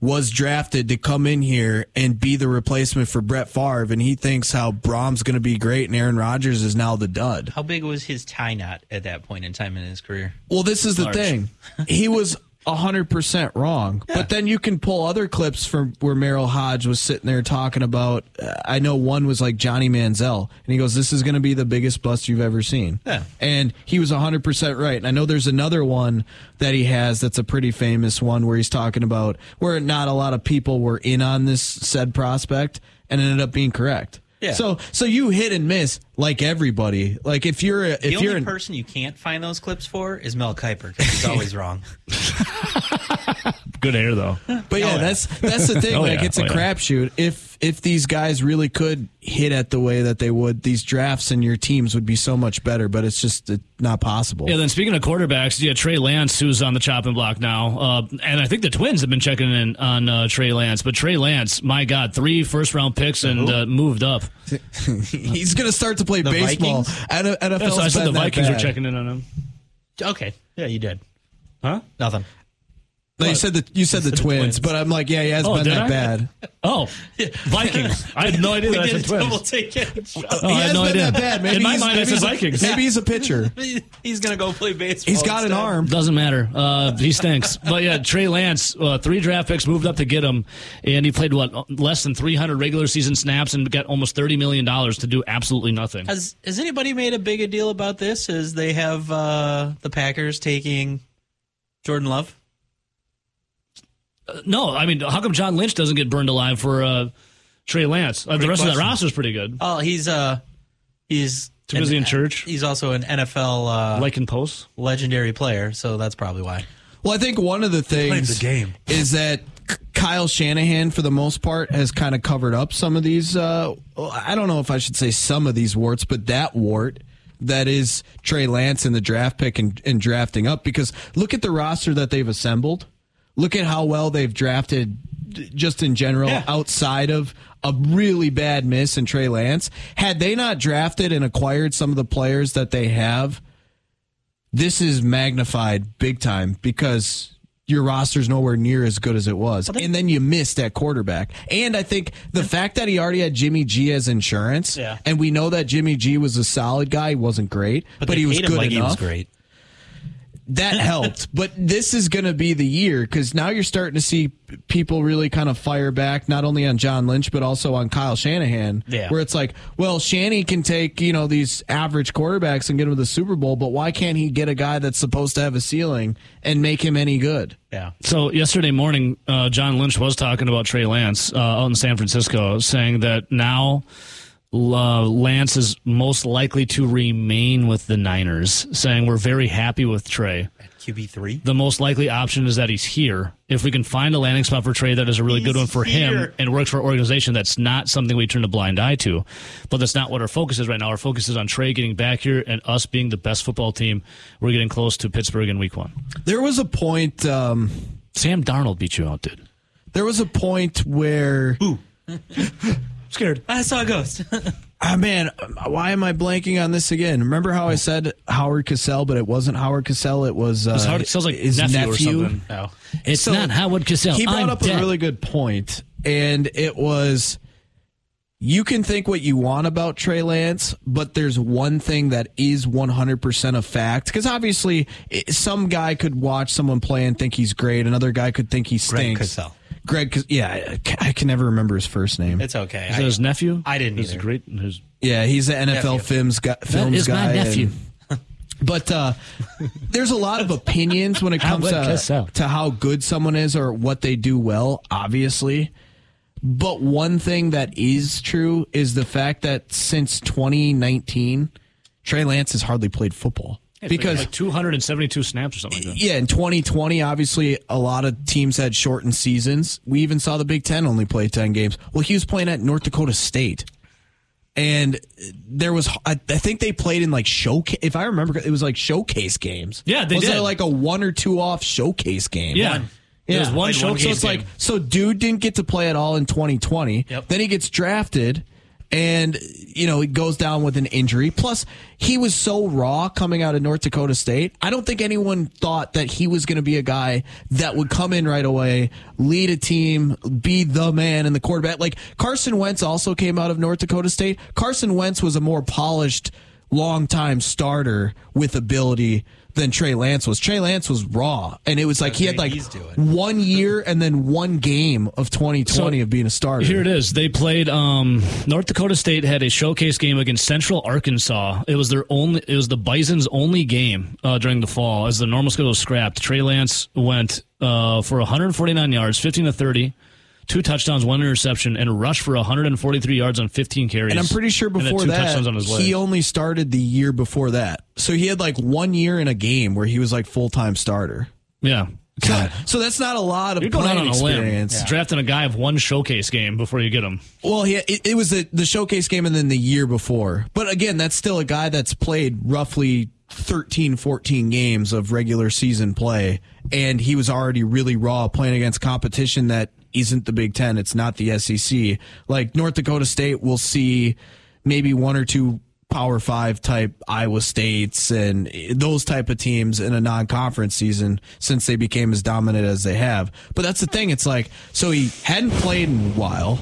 [SPEAKER 3] was drafted to come in here and be the replacement for Brett Favre, and he thinks how Brohm's going to be great, and Aaron Rodgers is now the dud.
[SPEAKER 6] How big was his tie knot at that point in time in his career?
[SPEAKER 3] Well, this is the thing. He was 100% wrong. But then you can pull other clips from where Merril Hoge was sitting there talking about. Uh, I know one was like Johnny Manziel. And he goes, This is going to be the biggest bust you've ever seen.
[SPEAKER 6] Yeah.
[SPEAKER 3] And he was 100% right. And I know there's another one that he has that's a pretty famous one where he's talking about where not a lot of people were in on this said prospect and ended up being correct.
[SPEAKER 6] Yeah.
[SPEAKER 3] So so you hit and miss like everybody. Like if you're a, if
[SPEAKER 6] The
[SPEAKER 3] you're
[SPEAKER 6] only
[SPEAKER 3] an,
[SPEAKER 6] person you can't find those clips for is Mel Kiper because he's always wrong.
[SPEAKER 1] Good air, though.
[SPEAKER 3] But yeah,
[SPEAKER 6] Oh,
[SPEAKER 3] that's that's the thing.
[SPEAKER 1] Oh,
[SPEAKER 3] like
[SPEAKER 1] yeah.
[SPEAKER 3] it's a
[SPEAKER 1] Oh, yeah.
[SPEAKER 3] crapshoot. If if these guys really could hit at the way that they would, these drafts and your teams would be so much better. But it's just uh, not possible.
[SPEAKER 1] Yeah, then speaking of quarterbacks, yeah, Trey Lance, who's on the chopping block now. Uh, and I think the Twins have been checking in on uh, Trey Lance. But Trey Lance, my God, three first round picks and uh, moved up.
[SPEAKER 3] He's going to start to play
[SPEAKER 6] The
[SPEAKER 3] baseball.
[SPEAKER 6] Vikings?
[SPEAKER 3] N- NFL's
[SPEAKER 1] Yeah, so I said
[SPEAKER 3] been
[SPEAKER 1] the Vikings were checking in on him.
[SPEAKER 6] Okay, yeah, you did.
[SPEAKER 1] Huh?
[SPEAKER 6] Nothing.
[SPEAKER 3] No, you said the you said the
[SPEAKER 6] the
[SPEAKER 3] twins,
[SPEAKER 6] Twins.
[SPEAKER 3] but I'm like, yeah, he has
[SPEAKER 1] Oh,
[SPEAKER 3] been that
[SPEAKER 1] I?
[SPEAKER 3] bad.
[SPEAKER 1] Oh, Vikings. I had no idea
[SPEAKER 6] We
[SPEAKER 1] that I
[SPEAKER 6] did a double
[SPEAKER 1] Twins.
[SPEAKER 6] take it.
[SPEAKER 1] Oh,
[SPEAKER 3] he
[SPEAKER 1] I
[SPEAKER 3] has
[SPEAKER 1] had no
[SPEAKER 3] been
[SPEAKER 1] idea.
[SPEAKER 3] that bad. Maybe
[SPEAKER 1] In my
[SPEAKER 3] he's,
[SPEAKER 1] mind, I
[SPEAKER 3] maybe
[SPEAKER 1] said
[SPEAKER 3] he's a-
[SPEAKER 1] Vikings.
[SPEAKER 3] Maybe he's a pitcher.
[SPEAKER 6] He's gonna go play baseball.
[SPEAKER 3] He's got an arm.
[SPEAKER 1] Doesn't matter. Uh, he stinks. but yeah, Trey Lance, uh, three draft picks moved up to get him, and he played what less than 300 regular season snaps and got almost 30 million dollars to do absolutely nothing.
[SPEAKER 6] Has Has anybody made a big a deal about this? As they have uh, the Packers taking Jordan Love?
[SPEAKER 1] No, I mean, how come John Lynch doesn't get burned alive for uh, Trey Lance. Uh, the
[SPEAKER 6] Great
[SPEAKER 1] rest of that roster is pretty good.
[SPEAKER 6] Oh, he's uh, he's
[SPEAKER 1] Too busy
[SPEAKER 6] an-
[SPEAKER 1] in church.
[SPEAKER 6] He's also an NFL uh,
[SPEAKER 1] Like in posts.
[SPEAKER 6] legendary player, so that's probably why.
[SPEAKER 3] Well, I think one of the things
[SPEAKER 6] the game.
[SPEAKER 3] is that Kyle Shanahan, for the most part, has kind of covered up some of these. Uh, I don't know if I should say some of these warts, but that wart that is Trey Lance in the draft pick and, and drafting up. Because look at the roster that they've assembled. Look at how well they've drafted, just in general,
[SPEAKER 6] Yeah.
[SPEAKER 3] outside of a really bad miss in Trey Lance. Had they not drafted and acquired some of the players that they have, this is magnified big time because your roster's nowhere near as good as it was. And then you missed at quarterback. And I think the fact that he already had Jimmy G as insurance,
[SPEAKER 6] Yeah.
[SPEAKER 3] and we know that Jimmy G was a solid guy, he wasn't great, but,
[SPEAKER 6] they
[SPEAKER 3] he was good
[SPEAKER 6] like
[SPEAKER 3] enough.
[SPEAKER 6] He was great.
[SPEAKER 3] That helped. but this is going to be the year because now you're starting to see people really kind of fire back, not only on John Lynch, but also on Kyle Shanahan.
[SPEAKER 6] Yeah.
[SPEAKER 3] Where it's like, well, Shanny can take, you know, these average quarterbacks and get them to the Super Bowl, but why can't he get a guy that's supposed to have a ceiling and make him any good?
[SPEAKER 6] Yeah.
[SPEAKER 1] So yesterday morning, uh, John Lynch was talking about Trey Lance uh, out in San Francisco, saying that now Lance is most likely to remain with the Niners, saying we're very happy with Trey.
[SPEAKER 6] QB three.
[SPEAKER 1] The most likely option is that he's here. If we can find a landing spot for Trey that is a really good one for him and works for an organization, that's not something we turn a blind eye to. But that's not what our focus is right now. Our focus is on Trey getting back here and us being the best football team. We're getting close to Pittsburgh in week one.
[SPEAKER 3] There was a point, um,
[SPEAKER 1] Sam Darnold beat you out, dude.
[SPEAKER 3] there was a point where,
[SPEAKER 6] Scared. I saw a ghost.
[SPEAKER 3] ah, man, why am I blanking on this again? Remember how I said Howard Cosell, but it wasn't Howard Cosell, it was, uh,
[SPEAKER 1] It's hard. It sounds like
[SPEAKER 3] his
[SPEAKER 1] nephew,
[SPEAKER 3] nephew.
[SPEAKER 1] or something.
[SPEAKER 6] no.
[SPEAKER 1] It's
[SPEAKER 3] So,
[SPEAKER 1] not Howard Cosell.
[SPEAKER 3] He brought
[SPEAKER 1] I'm
[SPEAKER 3] up
[SPEAKER 1] dead.
[SPEAKER 3] a really good point, and it was you can think what you want about Trey Lance, but there's one thing that is 100% a fact. Because obviously, it, some guy could watch someone play and think he's great, another guy could think he
[SPEAKER 6] Greg
[SPEAKER 3] stinks.
[SPEAKER 6] Cosell.
[SPEAKER 3] Greg, Cas- yeah, I I can never remember his first name.
[SPEAKER 6] It's okay.
[SPEAKER 1] Is that his nephew?
[SPEAKER 6] I didn't
[SPEAKER 1] He's
[SPEAKER 6] either.
[SPEAKER 1] great. His,
[SPEAKER 3] yeah, he's an NFL
[SPEAKER 6] Nephew.
[SPEAKER 3] films guy. Films
[SPEAKER 1] is my
[SPEAKER 3] guy
[SPEAKER 1] nephew.
[SPEAKER 3] and- but uh, there's a lot of opinions when it comes
[SPEAKER 1] Howard Cosell.
[SPEAKER 3] to, to how good someone is or what they do well, obviously. But one thing that is true is the fact that since 2019, Trey Lance has hardly played football. Because
[SPEAKER 1] like 272 snaps or something like that.
[SPEAKER 3] yeah, in 2020, obviously a lot of teams had shortened seasons. We even saw the Big Ten only play 10 games. Well, he was playing at North Dakota State. And there was, I, I think they played in like showcase. If I remember, it was like showcase games.
[SPEAKER 1] Yeah, they
[SPEAKER 3] was
[SPEAKER 1] did.
[SPEAKER 3] there like a one or two off showcase game?
[SPEAKER 1] Yeah. There was one showcase.
[SPEAKER 3] So
[SPEAKER 1] showcase
[SPEAKER 3] it's like, so dude didn't get to play at all in 2020.
[SPEAKER 6] Yep.
[SPEAKER 3] Then he gets drafted and, you know, he goes down with an injury. Plus, he was so raw coming out of North Dakota State. I don't think anyone thought that he was going to be a guy that would come in right away, lead a team, be the man and the quarterback. Like Carson Wentz also came out of North Dakota State. Carson Wentz was a more polished, long-time starter with ability than Trey Lance was. Trey Lance was raw, and it was like he had like one year and then one game of 2020
[SPEAKER 1] So,
[SPEAKER 3] of being a starter.
[SPEAKER 1] Here it is. They played. Um, North Dakota State had a showcase game against Central Arkansas. It was their only. It was the Bison's only game uh, during the fall as the normal schedule was scrapped. Trey Lance went uh, for 149 yards, 15 to 30, two touchdowns, one interception, and rushed for 143 yards on 15 carries.
[SPEAKER 3] And I'm pretty sure before that,
[SPEAKER 1] touchdowns on his
[SPEAKER 3] he only started the year before that. So he had like one year in a game where he was like full time starter.
[SPEAKER 1] yeah.
[SPEAKER 3] So, so that's not a lot of
[SPEAKER 1] You're going out on a limb,
[SPEAKER 3] experience.
[SPEAKER 1] drafting a guy of one showcase game before you get him.
[SPEAKER 3] Well, he, it, it was the, the showcase game and then the year before. But again, that's still a guy that's played roughly 13, 14 games of regular season play. And he was already really raw playing against competition that isn't the Big Ten. It's not the SEC. Like North Dakota State will see maybe one or two Power Five type Iowa States and those type of teams in a non-conference season since they became as dominant as they have. But that's the thing. It's like so he hadn't played in a while,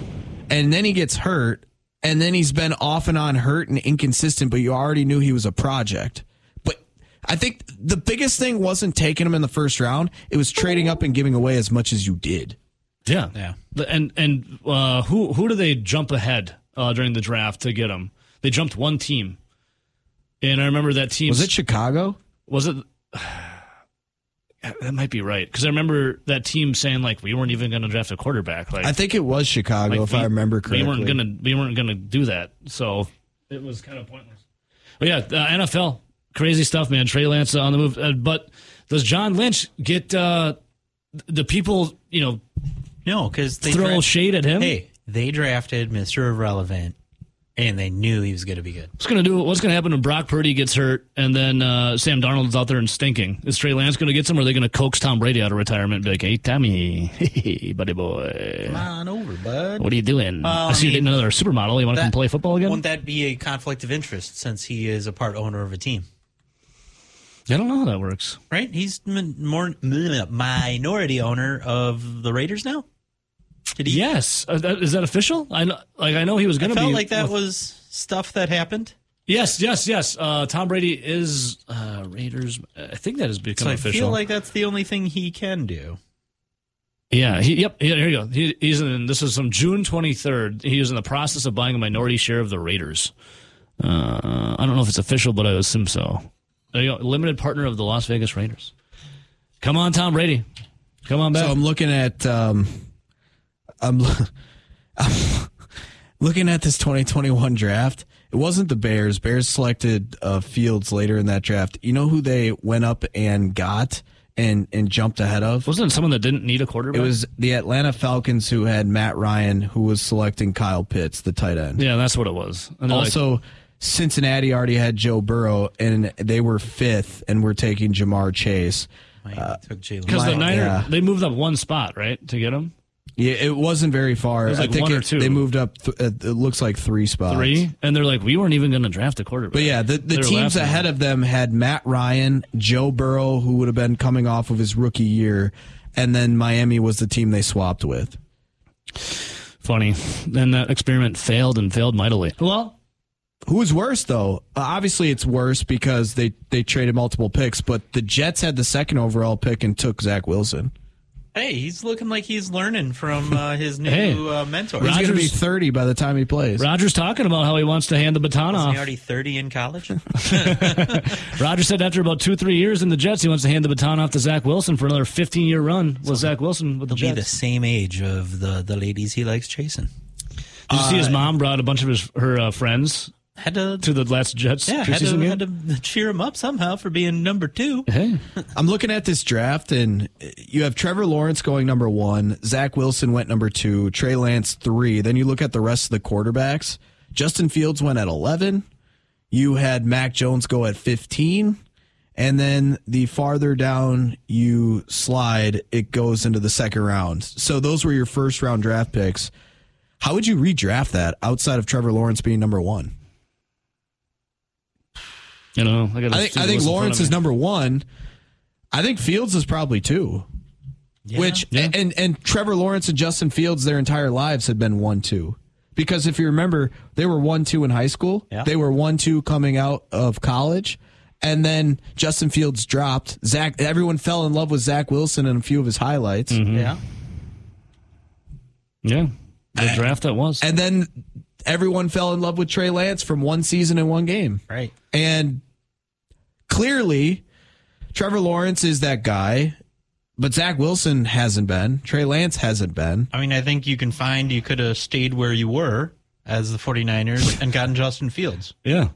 [SPEAKER 3] and then he gets hurt, and then he's been off and on hurt and inconsistent. But you already knew he was a project. But I think the biggest thing wasn't taking him in the first round; it was trading up and giving away as much as you did.
[SPEAKER 1] Yeah,
[SPEAKER 6] Yeah.
[SPEAKER 1] And and uh, who who do they jump ahead uh, during the draft to get him? They jumped one team, and I remember that team
[SPEAKER 3] Was it Chicago?
[SPEAKER 1] was it that might be right because I remember that team saying like we weren't even going to draft a quarterback. Like
[SPEAKER 3] I think it was Chicago,
[SPEAKER 1] like,
[SPEAKER 3] if
[SPEAKER 1] we-
[SPEAKER 3] I remember correctly.
[SPEAKER 1] We weren't gonna we weren't gonna do that, so it was kind of pointless. But yeah, uh, NFL crazy stuff, man. Trey Lance on the move, uh, but does John Lynch get uh, the people? You know,
[SPEAKER 6] No, because they
[SPEAKER 1] throw
[SPEAKER 6] dra-
[SPEAKER 1] shade at him.
[SPEAKER 6] Hey, they drafted Mr. Irrelevant, and they knew he was going to be good.
[SPEAKER 1] What's gonna do? What's gonna happen when Brock Purdy gets hurt and then uh, Sam Darnold's out there and stinking? Is Trey Lance gonna get some? Or are they gonna coax Tom Brady out of retirement and be like, "Hey, Tommy, hey, buddy boy,
[SPEAKER 6] Come on over, bud.
[SPEAKER 1] what are you doing?
[SPEAKER 6] Well,
[SPEAKER 1] I see
[SPEAKER 6] I mean,
[SPEAKER 1] dating another supermodel. You want to come play football again?
[SPEAKER 6] Wouldn't that be a conflict of interest since he is a part owner of a team?
[SPEAKER 1] I don't know how that works.
[SPEAKER 6] Right? He's min- more minority owner of the Raiders now. Did he?
[SPEAKER 1] Yes, uh, that, is that official? I know, like I know he was gonna
[SPEAKER 6] felt like that
[SPEAKER 1] with-
[SPEAKER 6] was stuff that happened.
[SPEAKER 1] Yes, yes, yes. Uh, Tom Brady is uh, Raiders. I think that has become
[SPEAKER 6] So I
[SPEAKER 1] official.
[SPEAKER 6] feel like that's the only thing he can do.
[SPEAKER 1] yeah, he, yep. Here you go. He, he's in. This is from June twenty third. He is in the process of buying a minority share of the Raiders. Uh, I don't know if it's official, but I assume so. There you go. Limited partner of the Las Vegas Raiders. Come on, Tom Brady. Come on back.
[SPEAKER 3] So I'm looking at um, I'm, I'm looking at this 2021 draft. It wasn't the Bears. Bears selected uh, Fields later in that draft. You know who they went up and got and and jumped ahead of?
[SPEAKER 1] Wasn't it someone that didn't need a quarterback?
[SPEAKER 3] It was the Atlanta Falcons who had Matt Ryan, who was selecting Kyle Pitts, the tight end.
[SPEAKER 1] Yeah, that's what it was. And they're like,
[SPEAKER 3] Also, Cincinnati already had Joe Burrow, and they were fifth, and we're taking Ja'Marr Chase.
[SPEAKER 6] Miami took Jalen.
[SPEAKER 1] because the
[SPEAKER 3] my-
[SPEAKER 1] Niners
[SPEAKER 3] yeah.
[SPEAKER 1] they moved up one spot right to get him.
[SPEAKER 3] Yeah, it wasn't very far.
[SPEAKER 1] It was like
[SPEAKER 3] I think
[SPEAKER 1] one or
[SPEAKER 3] it-
[SPEAKER 1] two.
[SPEAKER 3] they moved up. Th- uh, it looks like three spots.
[SPEAKER 1] Three, and they're like, we weren't even going to draft a quarterback.
[SPEAKER 3] But yeah, the, the teams ahead of them had Matt Ryan, Joe Burrow, who would have been coming off of his rookie year, and then Miami was the team they swapped with.
[SPEAKER 1] Funny. Then that experiment failed and failed mightily. Well,
[SPEAKER 3] Who was worse though? Uh, obviously, it's worse because they they traded multiple picks, but the Jets had the second overall pick and took Zach Wilson.
[SPEAKER 6] Hey, he's looking like he's learning from uh, his new
[SPEAKER 1] Hey,
[SPEAKER 6] uh, mentor.
[SPEAKER 3] He's going to be thirty by the time he plays.
[SPEAKER 1] Rodgers talking about how he wants to hand the baton
[SPEAKER 6] Isn't he already 30 in college?
[SPEAKER 1] Roger said after about two, three years in the Jets, he wants to hand the baton off to Zach Wilson for another 15 year run with Zach Wilson with the
[SPEAKER 6] He'll be the same age of the, the ladies he likes chasing.
[SPEAKER 1] Did you see his mom brought a bunch of his her uh, friends
[SPEAKER 6] Had to,
[SPEAKER 1] to the last Jets
[SPEAKER 6] yeah, had to,
[SPEAKER 1] game?
[SPEAKER 6] had to cheer him up somehow for being number two.
[SPEAKER 1] Hey,
[SPEAKER 3] I'm looking at this draft, and you have Trevor Lawrence going number one. Zach Wilson went number two. Trey Lance three. Then you look at the rest of the quarterbacks. Justin Fields went at 11. You had Mac Jones go at 15. And then the farther down you slide, it goes into the second round. So those were your first round draft picks. How would you redraft that outside of Trevor Lawrence being number one?
[SPEAKER 1] You know, I, gotta
[SPEAKER 3] I think I think
[SPEAKER 1] list in front
[SPEAKER 3] Lawrence is number one. I think Fields is probably two. Which
[SPEAKER 1] Yeah.
[SPEAKER 3] and and Trevor Lawrence and Justin Fields their entire lives had been one two. Because if you remember, they were one two in high school.
[SPEAKER 6] Yeah.
[SPEAKER 3] They were one two coming out of college. And then Justin Fields dropped. Zach everyone fell in love with Zach Wilson and a few of his highlights.
[SPEAKER 1] Mm-hmm.
[SPEAKER 6] Yeah.
[SPEAKER 1] Yeah, the draft that was.
[SPEAKER 3] And then everyone fell in love with Trey Lance from one season and one game.
[SPEAKER 6] Right.
[SPEAKER 3] And clearly, Trevor Lawrence is that guy, but Zach Wilson hasn't been. Trey Lance hasn't been.
[SPEAKER 6] I mean, I think you can find you could have stayed where you were as the 49ers and gotten Justin Fields.
[SPEAKER 1] yeah.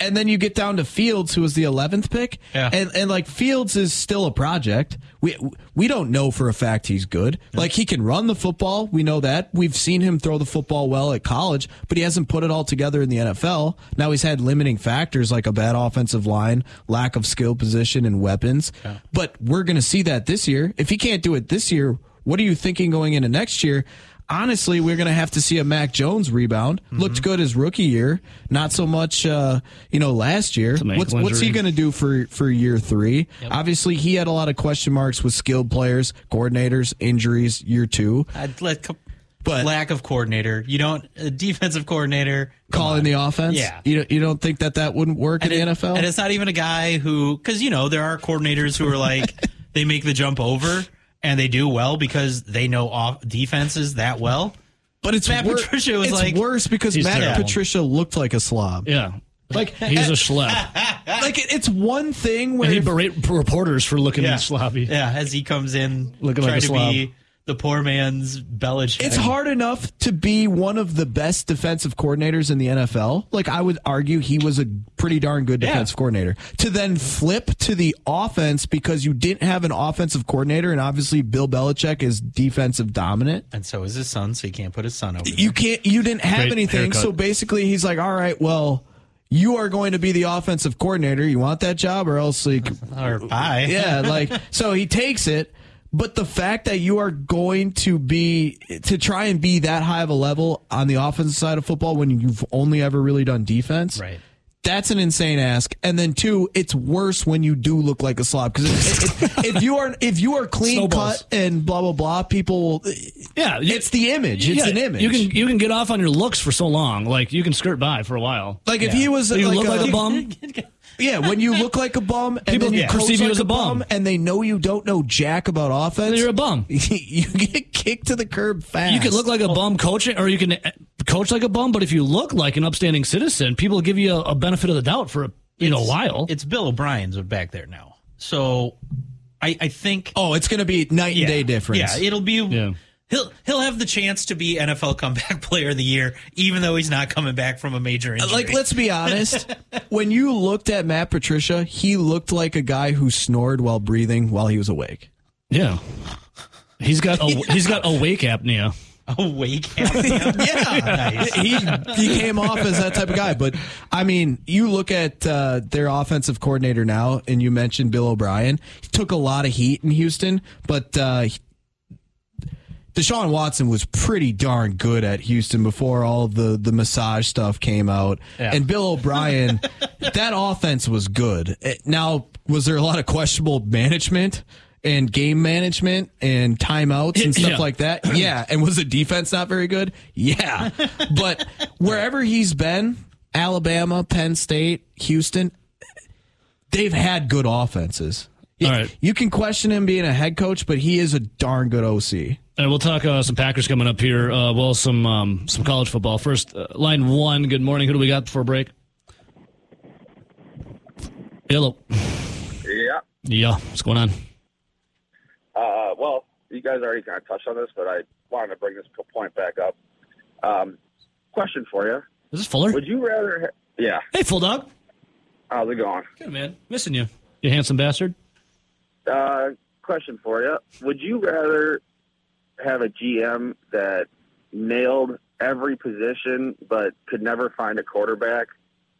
[SPEAKER 3] And then you get down to Fields, who was the eleventh pick,
[SPEAKER 6] Yeah.
[SPEAKER 3] and and like Fields is still a project. We we don't know for a fact he's good. Like he can run the football, we know that. We've seen him throw the football well at college, but he hasn't put it all together in the NFL. Now he's had limiting factors like a bad offensive line, lack of skill position and weapons. But we're going to see that this year. If he can't do it this year, what are you thinking going into next year? Honestly, we're going to have to see a Mac Jones rebound. Looked good his rookie year, not so much, uh, you know, last year. What's, what's he going to do for for year three? Obviously, he had a lot of question marks with skilled players, coordinators, injuries. Year two,
[SPEAKER 6] I'd let
[SPEAKER 3] But-
[SPEAKER 6] lack of coordinator. You don't a defensive coordinator
[SPEAKER 3] calling
[SPEAKER 6] on.
[SPEAKER 3] the offense.
[SPEAKER 6] Yeah.
[SPEAKER 3] you don't, you don't think that that wouldn't work
[SPEAKER 6] and
[SPEAKER 3] in
[SPEAKER 6] it-
[SPEAKER 3] the NFL?
[SPEAKER 6] And it's not even a guy who, because you know there are coordinators who are like they make the jump over and they do well because they know off defenses that well.
[SPEAKER 3] but it's
[SPEAKER 6] Matt
[SPEAKER 3] wor-
[SPEAKER 6] Patricia was
[SPEAKER 3] it's
[SPEAKER 6] like-
[SPEAKER 3] worse because Matt
[SPEAKER 1] terrible.
[SPEAKER 3] Patricia looked like a slob.
[SPEAKER 1] Yeah.
[SPEAKER 3] Like
[SPEAKER 1] He's a eh, schlep.
[SPEAKER 3] like it- it's one thing where
[SPEAKER 1] And he
[SPEAKER 3] if-
[SPEAKER 1] berate reporters for looking
[SPEAKER 6] Yeah.
[SPEAKER 1] sloppy.
[SPEAKER 6] Yeah, as he comes in,
[SPEAKER 1] Looking like
[SPEAKER 6] trying
[SPEAKER 1] a
[SPEAKER 6] to
[SPEAKER 1] slob.
[SPEAKER 6] be the poor man's Belichick.
[SPEAKER 3] It's hard enough to be one of the best defensive coordinators in the NFL. Like I would argue he was a pretty darn good
[SPEAKER 6] Yeah.
[SPEAKER 3] defensive coordinator. To then flip to the offense because you didn't have an offensive coordinator and obviously Bill Belichick is defensive dominant.
[SPEAKER 6] And so is his son, so he can't put his son over.
[SPEAKER 3] You can't you didn't have
[SPEAKER 1] Great
[SPEAKER 3] anything.
[SPEAKER 1] haircut.
[SPEAKER 3] So basically he's like, "All right, well, you are going to be the offensive coordinator. You want that job or else like.
[SPEAKER 6] Or bye.
[SPEAKER 3] yeah, like so he takes it. But the fact that you are going to be to try and be that high of a level on the offensive side of football when you've only ever really done defense,
[SPEAKER 6] Right.
[SPEAKER 3] That's an insane ask. And then two, it's worse when you do look like a slob because if, if you are if you are clean
[SPEAKER 1] Snowballs.
[SPEAKER 3] cut and blah blah blah, people,
[SPEAKER 1] Yeah, you-
[SPEAKER 3] it's the image. It's
[SPEAKER 1] yeah,
[SPEAKER 3] an image.
[SPEAKER 1] You can you can get off on your looks for so long. Like you can skirt by for a while.
[SPEAKER 3] like if he was
[SPEAKER 1] you
[SPEAKER 3] like
[SPEAKER 1] look
[SPEAKER 3] a,
[SPEAKER 1] like a bum.
[SPEAKER 3] Yeah, when you look like a bum and
[SPEAKER 1] People
[SPEAKER 3] then you
[SPEAKER 1] yeah.
[SPEAKER 3] coach
[SPEAKER 1] perceive you
[SPEAKER 3] like
[SPEAKER 1] as a bum.
[SPEAKER 3] and they know you don't know jack about offense,
[SPEAKER 1] You're a bum.
[SPEAKER 3] you get kicked to the curb fast.
[SPEAKER 1] You can look like a bum coaching, or you can uh, coach like a bum. But if you look like an upstanding citizen, people give you a, a benefit of the doubt for a you know a while.
[SPEAKER 6] It's Bill O'Brien's back there now. So I, I think
[SPEAKER 3] Oh, it's going to be night and
[SPEAKER 6] yeah,
[SPEAKER 3] day difference.
[SPEAKER 6] Yeah, it'll be
[SPEAKER 1] Yeah.
[SPEAKER 6] He'll he'll have the chance to be NFL comeback player of the year, even though he's not coming back from a major injury.
[SPEAKER 3] like, let's be honest. when you looked at Matt Patricia, he looked like a guy who snored while breathing while he was awake.
[SPEAKER 1] yeah, he's got a, he's got awake apnea.
[SPEAKER 6] awake. Apnea.
[SPEAKER 3] yeah,
[SPEAKER 6] Nice.
[SPEAKER 3] he he came off as that type of guy. But I mean, you look at uh, their offensive coordinator now, and you mentioned Bill O'Brien. He took a lot of heat in Houston, but uh, Deshaun Watson was pretty darn good at Houston before all the the massage stuff came out.
[SPEAKER 1] Yeah.
[SPEAKER 3] And Bill O'Brien, that offense was good. Eh, Now, was there a lot of questionable management? And game management and timeouts and stuff
[SPEAKER 1] Yeah.
[SPEAKER 3] like that. Yeah. And was the defense not very good? Yeah. But wherever he's been, Alabama, Penn State, Houston, they've had good offenses.
[SPEAKER 1] All right.
[SPEAKER 3] You can question him being a head coach, but he is a darn good OC.
[SPEAKER 1] And we'll talk uh, some Packers coming up here. Uh, well, some um, some college football. First, uh, line one. Good morning. Who do we got before break? Hello.
[SPEAKER 11] Yeah.
[SPEAKER 1] Yeah. What's going on?
[SPEAKER 11] Uh, well, you guys already kind of touched on this, but I wanted to bring this point back up. Um, question for you:
[SPEAKER 1] Is this Fuller?
[SPEAKER 11] Would you rather? Ha- yeah.
[SPEAKER 1] Hey, Full Dog.
[SPEAKER 11] How's it going?
[SPEAKER 1] Good man. Missing you. You handsome bastard.
[SPEAKER 11] Uh, question for you: Would you rather have a GM that nailed every position but could never find a quarterback,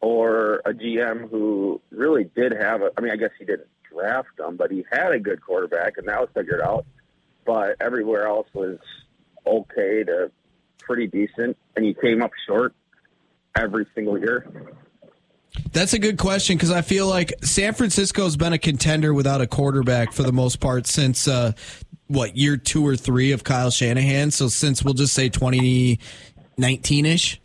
[SPEAKER 11] or a GM who really did have a? I mean, I guess he didn't draft them, but he had a good quarterback, and that was figured out. But everywhere else was okay to pretty decent, and he came up short every single year.
[SPEAKER 3] That's a good question because I feel like San Francisco's been a contender without a quarterback for the most part since uh, what year two or three of Kyle Shanahan. So since we'll just say 2019 ish,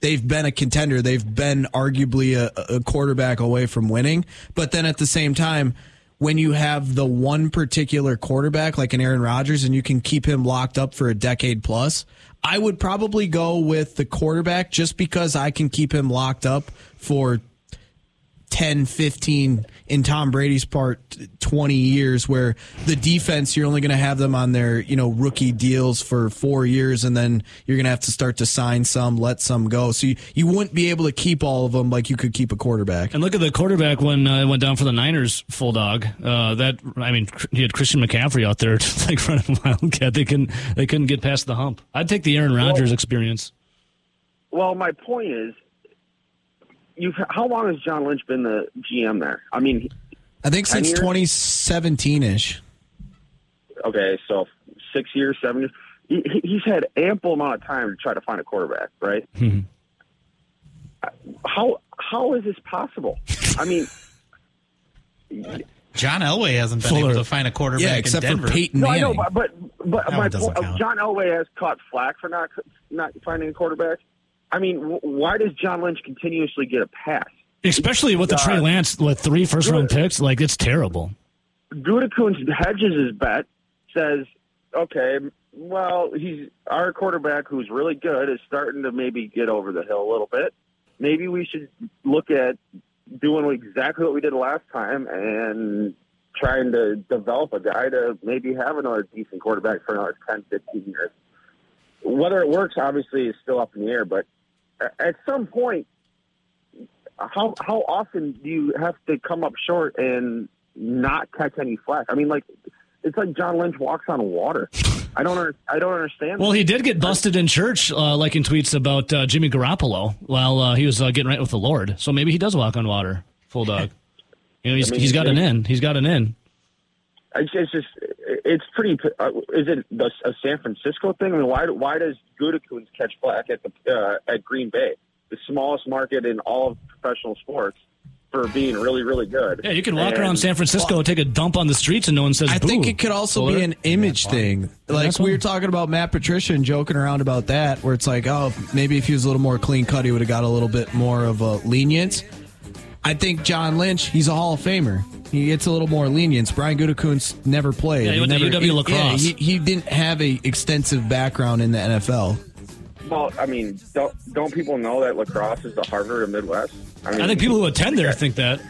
[SPEAKER 3] they've been a contender. They've been arguably a, a quarterback away from winning. But then at the same time, when you have the one particular quarterback like an Aaron Rodgers and you can keep him locked up for a decade plus, I would probably go with the quarterback just because I can keep him locked up for 10, 15, in Tom Brady's part, 20 years, where the defense, you're only going to have them on their, you know, rookie deals for four years, and then you're going to have to start to sign some, let some go. So you, you wouldn't be able to keep all of them like you could keep a quarterback.
[SPEAKER 1] And look at the quarterback when uh, it went down for the Niners, full dog. Uh, that I mean, you had Christian McCaffrey out there just like running wildcat. They couldn't they couldn't get past the hump. I'd take the Aaron Rodgers experience.
[SPEAKER 11] Well, my point is, you've how long has John Lynch been the GM there? I mean,
[SPEAKER 3] I think since 2017 ish.
[SPEAKER 11] okay, so six years, seven years. He, he- he's had ample amount of time to try to find a quarterback, right? Mm-hmm. How how is this possible? I mean,
[SPEAKER 6] John Elway hasn't been
[SPEAKER 1] Fuller.
[SPEAKER 6] able to find a quarterback
[SPEAKER 3] Yeah, except
[SPEAKER 6] Denver.
[SPEAKER 3] for Peyton
[SPEAKER 11] no, I
[SPEAKER 3] Manning.
[SPEAKER 11] know, but but, but my point. John Elway has caught flack for not not finding a quarterback. I mean, wh- why does John Lynch continuously get a pass?
[SPEAKER 1] Especially with the uh,
[SPEAKER 11] Trey
[SPEAKER 1] Lance with three first round picks, like it's terrible.
[SPEAKER 11] Gutekunst hedges his bet, says, okay, well, he's our quarterback who's really good is starting to maybe get over the hill a little bit. maybe we should look at doing exactly what we did last time and trying to develop a guy to maybe have another decent quarterback for another 10, 15 years. Whether it works, obviously, is still up in the air, but at some point, how how often do you have to come up short and not catch any flack? I mean, like it's like John Lynch walks on water. I don't I don't understand.
[SPEAKER 1] Well, he did get busted in church, uh, like in tweets about uh, Jimmy Garoppolo while uh, he was uh, getting right with the Lord. So maybe he does walk on water, full dog. You know, he's,
[SPEAKER 11] I mean,
[SPEAKER 1] he's got an in. He's got an in.
[SPEAKER 11] It's, it's just it's pretty. Uh, is it the, a San Francisco thing? I mean, why why does Gutekunst catch flack at the uh, at Green Bay, the smallest market in all of professional sports, for being really really good?
[SPEAKER 1] Yeah, you can walk
[SPEAKER 11] And-
[SPEAKER 1] around San Francisco, and take a dump on the streets, and no one says.
[SPEAKER 3] I think it could also
[SPEAKER 1] Fuller.
[SPEAKER 3] be an image thing. Like we
[SPEAKER 1] fine.
[SPEAKER 3] were talking about Matt Patricia and joking around about that, where it's like, oh, maybe if he was a little more clean cut, he would have got a little bit more of a lenience. I think John Lynch, he's a Hall of Famer. He gets a little more lenience. Brian Gutekunst never played.
[SPEAKER 1] Yeah, he went to
[SPEAKER 3] never,
[SPEAKER 1] UW La Crosse.
[SPEAKER 3] he, he didn't have a extensive background in the NFL.
[SPEAKER 11] Well, I mean, don't don't people know that La Crosse is the Harvard of Midwest? I, mean,
[SPEAKER 1] I think people who attend there think that.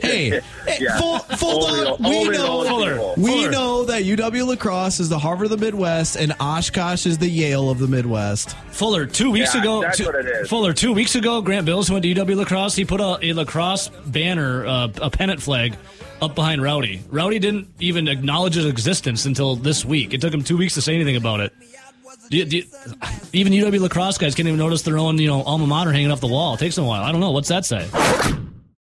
[SPEAKER 3] Hey,
[SPEAKER 11] Yeah.
[SPEAKER 3] full, full
[SPEAKER 11] Only the-
[SPEAKER 3] we know
[SPEAKER 1] Fuller.
[SPEAKER 3] we
[SPEAKER 1] Fuller.
[SPEAKER 3] know that UW La Crosse is the Harvard of the Midwest and Oshkosh is the Yale of the Midwest.
[SPEAKER 1] Fuller two weeks
[SPEAKER 11] Yeah,
[SPEAKER 1] ago.
[SPEAKER 11] that's
[SPEAKER 1] two-
[SPEAKER 11] what it is.
[SPEAKER 1] Fuller two weeks ago. Grant Bills went to UW La Crosse. He put a, a La Crosse banner, uh, a pennant flag, up behind Rowdy. Rowdy didn't even acknowledge its existence until this week. It took him two weeks to say anything about it. Do you- do you- even UW La Crosse guys can't even notice their own, you know, alma mater hanging off the wall. It takes them a while. I don't know. What's that say?